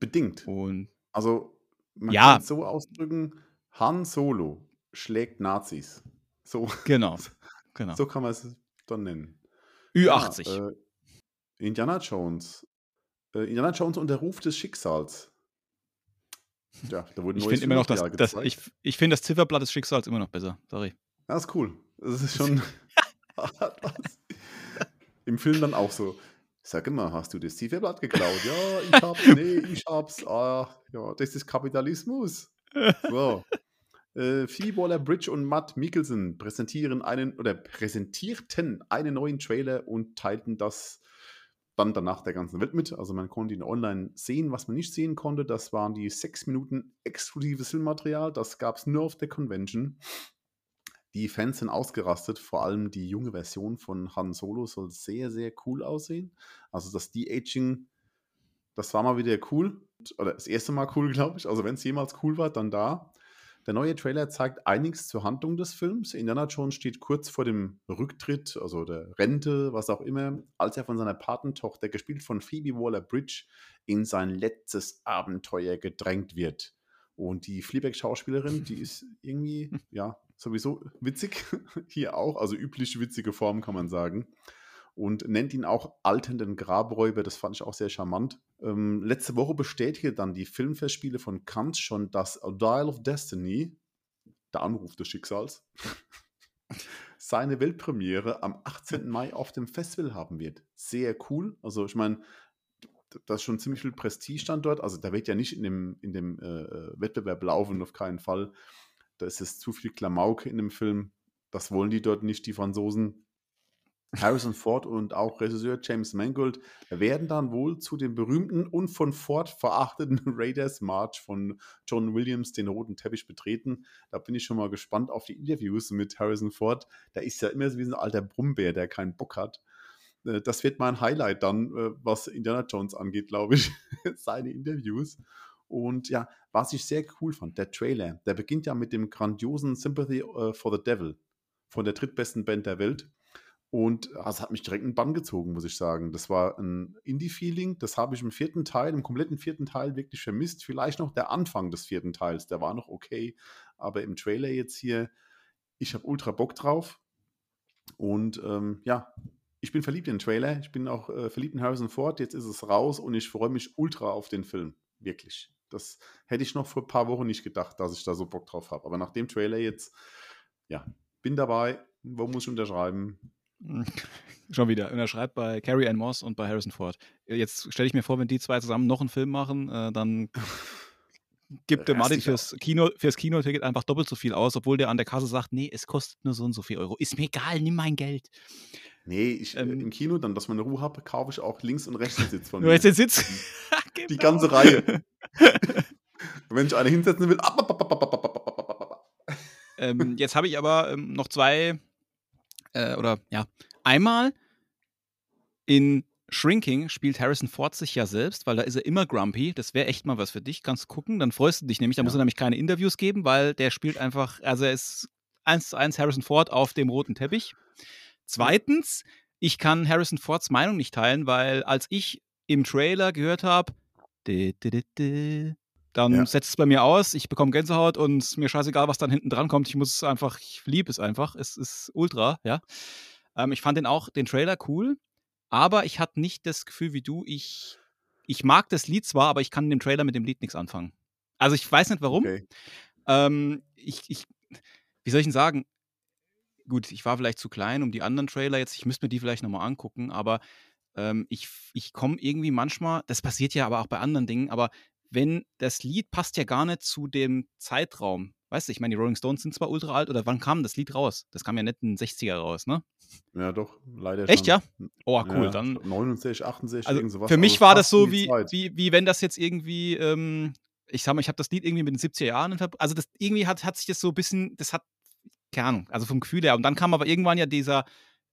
B: Bedingt.
A: Und
B: Also, man
A: Ja.
B: kann es so ausdrücken: Han Solo schlägt Nazis. So,
A: genau, genau.
B: so kann man es dann nennen.
A: Ü80.
B: Ja, äh, Indiana Jones. Äh, Indiana Jones und der Ruf des Schicksals. Ja, da wurde ein
A: ich finde immer noch das, das ich, ich finde das Zifferblatt des Schicksals immer noch besser. Sorry.
B: Das ist cool. Das ist schon. Im Film dann auch so. Sag mal, hast du das Zifferblatt geklaut? Ja, ich hab's. Nee, ich hab's. Ah, ja, das ist Kapitalismus. So. Äh, Waller-Bridge und Matt Mikkelsen präsentieren einen oder präsentierten einen neuen Trailer und teilten das dann danach der ganzen Welt mit. Also man konnte ihn online sehen, was man nicht sehen konnte. Das waren die sechs Minuten exklusives Filmmaterial. Das gab es nur auf der Convention. Die Fans sind ausgerastet, vor allem die junge Version von Han Solo soll sehr, sehr cool aussehen. Also das De-Aging, das war mal wieder cool. Oder das erste Mal cool, glaube ich. Also wenn es jemals cool war, dann da. Der neue Trailer zeigt einiges zur Handlung des Films. Indiana Jones steht kurz vor dem Rücktritt, also der Rente, was auch immer, als er von seiner Patentochter, gespielt von Phoebe Waller-Bridge, in sein letztes Abenteuer gedrängt wird. Und die Fleabag-Schauspielerin, die ist irgendwie, ja, sowieso witzig. Hier auch, also üblich witzige Form, kann man sagen. Und nennt ihn auch alternden Grabräuber. Das fand ich auch sehr charmant. Ähm, letzte Woche bestätigte dann die Filmfestspiele von Cannes schon, dass A Dial of Destiny, der Anruf des Schicksals, seine Weltpremiere am 18. Mai auf dem Festival haben wird. Sehr cool. Also ich meine, da ist schon ziemlich viel Prestige dann dort. Also da wird ja nicht in dem, in dem äh, Wettbewerb laufen, auf keinen Fall. Da ist es zu viel Klamauk in dem Film. Das wollen die dort nicht, die Franzosen. Harrison Ford und auch Regisseur James Mangold werden dann wohl zu dem berühmten und von Ford verachteten Raiders March von John Williams den roten Teppich betreten. Da bin ich schon mal gespannt auf die Interviews mit Harrison Ford. Der ist ja immer so wie ein alter Brummbär, der keinen Bock hat. Äh, Das wird mein Highlight dann, äh, was Indiana Jones angeht, glaube ich. Seine Interviews. Und ja, was ich sehr cool fand, der Trailer, der beginnt ja mit dem grandiosen Sympathy äh, for the Devil von der drittbesten Band der Welt. Und das hat mich direkt in den Bann gezogen, muss ich sagen. Das war ein Indie-Feeling. Das habe ich im vierten Teil, im kompletten vierten Teil wirklich vermisst. Vielleicht noch der Anfang des vierten Teils, der war noch okay. Aber im Trailer jetzt hier, ich habe ultra Bock drauf. Und ähm, ja, ich bin verliebt in den Trailer. Ich bin auch äh, verliebt in Harrison Ford. Jetzt ist es raus und ich freue mich ultra auf den Film. Wirklich. Das hätte ich noch vor ein paar Wochen nicht gedacht, dass ich da so Bock drauf habe. Aber nach dem Trailer jetzt, ja, bin dabei. Wo muss ich unterschreiben?
A: Schon wieder. Und er schreibt bei Carrie Ann Moss und bei Harrison Ford. Jetzt stelle ich mir vor, wenn die zwei zusammen noch einen Film machen, äh, dann gibt der Martin fürs, Kino, fürs Kinoticket einfach doppelt so viel aus, obwohl der an der Kasse sagt, nee, es kostet nur so und so viel Euro. Ist mir egal, nimm mein Geld.
B: Nee, ich, äh,
A: Ähm,
B: im Kino, dann, dass man Ruhe habe, kaufe ich auch links und rechts den Sitz von
A: Nur
B: mir.
A: jetzt den Sitz.
B: Die
A: Genau.
B: ganze Reihe wenn ich eine hinsetzen will. Ab, ab, ab,
A: ähm, jetzt habe ich aber ähm, noch zwei äh, oder ja, einmal in Shrinking spielt Harrison Ford sich ja selbst, weil da ist er immer grumpy. Das wäre echt mal was für dich. Kannst gucken, dann freust du dich nämlich. Da
B: ja.
A: muss er nämlich keine Interviews geben, weil der spielt einfach, also er ist eins zu eins Harrison Ford auf dem roten Teppich. Zweitens, ich kann Harrison Fords Meinung nicht teilen, weil als ich im Trailer gehört habe, dann
B: Ja.
A: setzt es bei mir aus, ich bekomme Gänsehaut und mir scheißegal, was dann hinten dran kommt. Ich muss es einfach, ich liebe es einfach. Es ist ultra, ja. Ähm, ich fand den auch, den Trailer cool, aber ich hatte nicht das Gefühl wie du, ich, ich mag das Lied zwar, aber ich kann in dem Trailer mit dem Lied nichts anfangen. Also ich weiß nicht warum.
B: Okay.
A: Ähm, ich, ich, wie soll ich denn sagen? Gut, ich war vielleicht zu klein um die anderen Trailer jetzt. Ich müsste mir die vielleicht nochmal angucken, aber ähm, ich, ich komme irgendwie manchmal, das passiert ja aber auch bei anderen Dingen, aber wenn das Lied passt ja gar nicht zu dem Zeitraum. weißt du, ich meine, die Rolling Stones sind zwar ultra alt, oder wann kam das Lied raus? Das kam ja nicht in den 60er raus, ne?
B: Ja, doch, leider
A: Echt,
B: schon.
A: ja? Oh, cool,
B: Ja,
A: dann.
B: 69, 68,
A: Also
B: irgend sowas.
A: für mich
B: also
A: war das so wie,
B: Zeit.
A: wie, wie wenn das jetzt irgendwie, ähm, ich sag mal, ich habe das Lied irgendwie mit den 70er Jahren, also das irgendwie hat, hat sich das so ein bisschen, das hat, keine Ahnung, also vom Gefühl her. Und dann kam aber irgendwann ja dieser,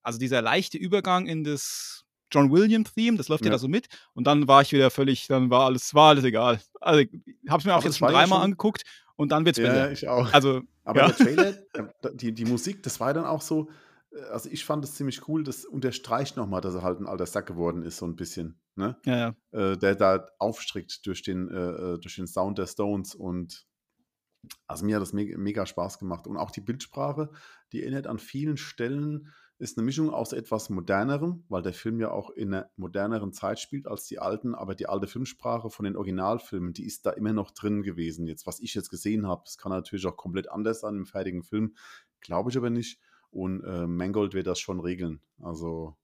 A: also dieser leichte Übergang in das John Williams-Theme, das läuft ja.
B: Ja.
A: da so mit. Und dann war ich wieder völlig, dann war alles, war alles egal. Also ich habe es mir auch
B: Aber
A: jetzt schon
B: ja
A: dreimal
B: schon-
A: angeguckt und dann wird's
B: Ja,
A: besser.
B: ich auch.
A: Also,
B: Aber
A: ja.
B: der Trailer, die, die Musik, das war dann auch so, äh, also ich fand es ziemlich cool, das unterstreicht nochmal, dass er halt ein alter Sack geworden ist, so ein bisschen, ne?
A: ja, ja.
B: Äh, der da aufstrickt durch den, äh, äh, durch den Sound der Stones und also mir hat das mega, mega Spaß gemacht. Und auch die Bildsprache, die erinnert an vielen Stellen, ist eine Mischung aus etwas modernerem, weil der Film ja auch in einer moderneren Zeit spielt als die alten, aber die alte Filmsprache von den Originalfilmen, die ist da immer noch drin gewesen. Jetzt, was ich jetzt gesehen habe, es kann natürlich auch komplett anders sein im fertigen Film, glaube ich aber nicht. Und äh, Mangold wird das schon regeln. Also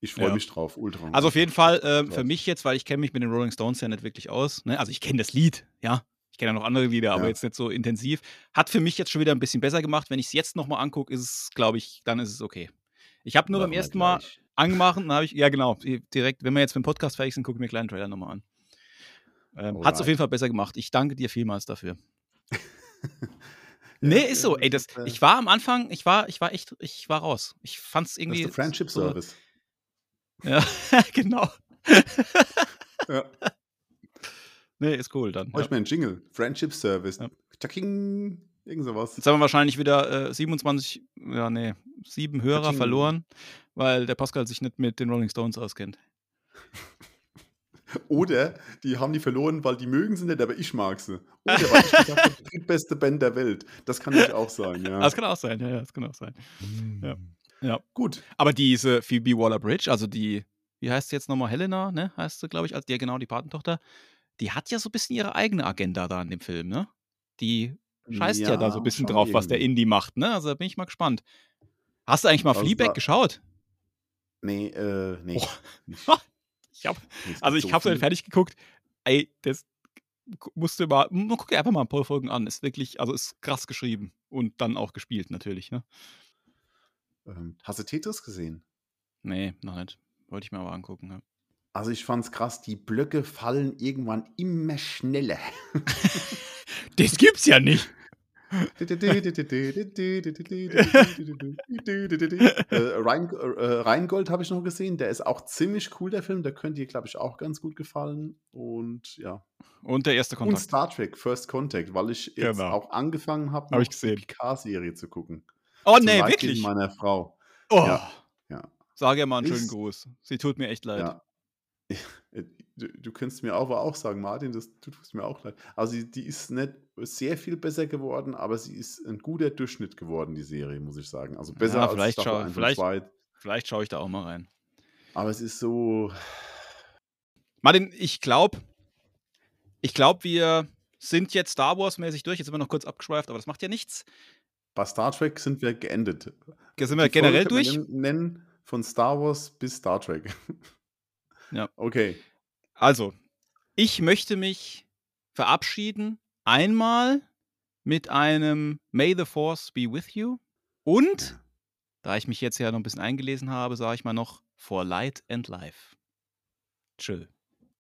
B: ich freue
A: Ja.
B: mich drauf, ultra.
A: Also auf jeden Fall äh, für mich jetzt, weil ich kenne mich mit den Rolling Stones ja nicht wirklich aus. Ne? Also ich kenne das Lied, ja. Ich kenne ja noch andere Lieder, aber
B: Ja.
A: jetzt nicht so intensiv. Hat für mich jetzt schon wieder ein bisschen besser gemacht. Wenn ich es jetzt nochmal angucke, ist es, glaube ich, dann ist es okay. Ich habe nur
B: Machen
A: beim ersten Mal
B: gleich.
A: angemacht und habe ich, ja genau, direkt, wenn wir jetzt mit dem Podcast fertig sind, gucke ich mir einen kleinen Trailer nochmal an. Ähm, Hat es auf jeden Fall besser gemacht. Ich danke dir vielmals dafür. Nee, ist so. Ey, das,
B: äh,
A: ich war am Anfang, ich war, ich war echt, ich war raus. Ich fand es
B: das
A: irgendwie.
B: ist der Friendship
A: so,
B: Service.
A: Ja, genau.
B: Ja.
A: Nee, ist cool dann.
B: Oh,
A: Ja.
B: ich meine Jingle. Friendship Service.
A: Ja.
B: Taking. Irgend sowas.
A: Jetzt haben wir wahrscheinlich wieder äh, 27, ja, nee, sieben Hörer
B: Ka-ching.
A: verloren, weil der Pascal sich nicht mit den Rolling Stones auskennt.
B: Oder die haben die verloren, weil die mögen sie nicht, aber ich mag sie. Oder weil ich habe, die drittbeste Band der Welt. Das kann natürlich auch sein, ja.
A: Das kann auch sein, ja, ja, das kann auch sein. ja. Ja.
B: Gut.
A: Aber diese Phoebe Waller-Bridge, also die, wie heißt sie jetzt nochmal, Helena, ne, heißt sie, glaube ich, als die, ja, genau, die Patentochter, die hat ja so ein bisschen ihre eigene Agenda da in dem Film, ne? Die scheißt ja, da so ein bisschen drauf, was der
B: irgendwie.
A: Indie macht, ne? Also da bin ich mal gespannt. Hast du eigentlich mal
B: Also
A: Fleabag geschaut?
B: Nee, äh, nee.
A: Oh.
B: Nicht.
A: Ich hab,
B: es
A: Also ich
B: so
A: habe dann
B: viel.
A: fertig geguckt. Ey, das musst du mal, guck dir einfach mal ein paar Folgen an. Ist wirklich, also ist krass geschrieben und dann auch gespielt natürlich, ne?
B: Ähm, hast du Tetris gesehen?
A: Nee, noch nicht. Wollte ich mir aber angucken. Ja.
B: Also ich fand's krass, die Blöcke fallen irgendwann immer schneller.
A: Das gibt's ja nicht.
B: äh, Rhein, äh, Rheingold habe ich noch gesehen, der ist auch ziemlich cool, der Film, der könnte dir, glaube ich, auch ganz gut gefallen. Und ja.
A: Und der erste
B: Und
A: Kontakt.
B: Star Trek, First Contact, weil ich jetzt
A: Genau.
B: auch angefangen habe,
A: Hab
B: die Picard-Serie zu gucken.
A: Oh
B: Zum
A: nee,
B: Leidwesen
A: wirklich.
B: meiner Frau.
A: Oh.
B: Ja, ja.
A: Sag ihr mal einen schönen
B: Ist-
A: Gruß. Sie tut mir echt leid.
B: Ja. Du, du könntest mir auch, aber auch sagen, Martin, das, du tust mir auch leid. Also die, die ist nicht sehr viel besser geworden, aber sie ist ein guter Durchschnitt geworden, die Serie, muss ich sagen. Also besser
A: Ja,
B: als
A: vielleicht
B: Staffel
A: schau-
B: 1 und
A: vielleicht-
B: 2.
A: Vielleicht schaue ich da auch mal rein.
B: Aber es ist so,
A: Martin, ich glaube, ich glaube, wir sind jetzt Star Wars-mäßig durch. Jetzt sind wir noch kurz abgeschweift, aber das macht ja nichts.
B: bei Star Trek sind wir geendet.
A: Jetzt sind wir
B: Die Folge
A: generell
B: wir
A: durch.
B: Nennen von Star Wars bis Star Trek.
A: Ja.
B: Okay.
A: Also, ich möchte mich verabschieden. Einmal mit einem May the Force be with you. Und, da ich mich jetzt ja noch ein bisschen eingelesen habe, sage ich mal noch For Light and Life. Tschö.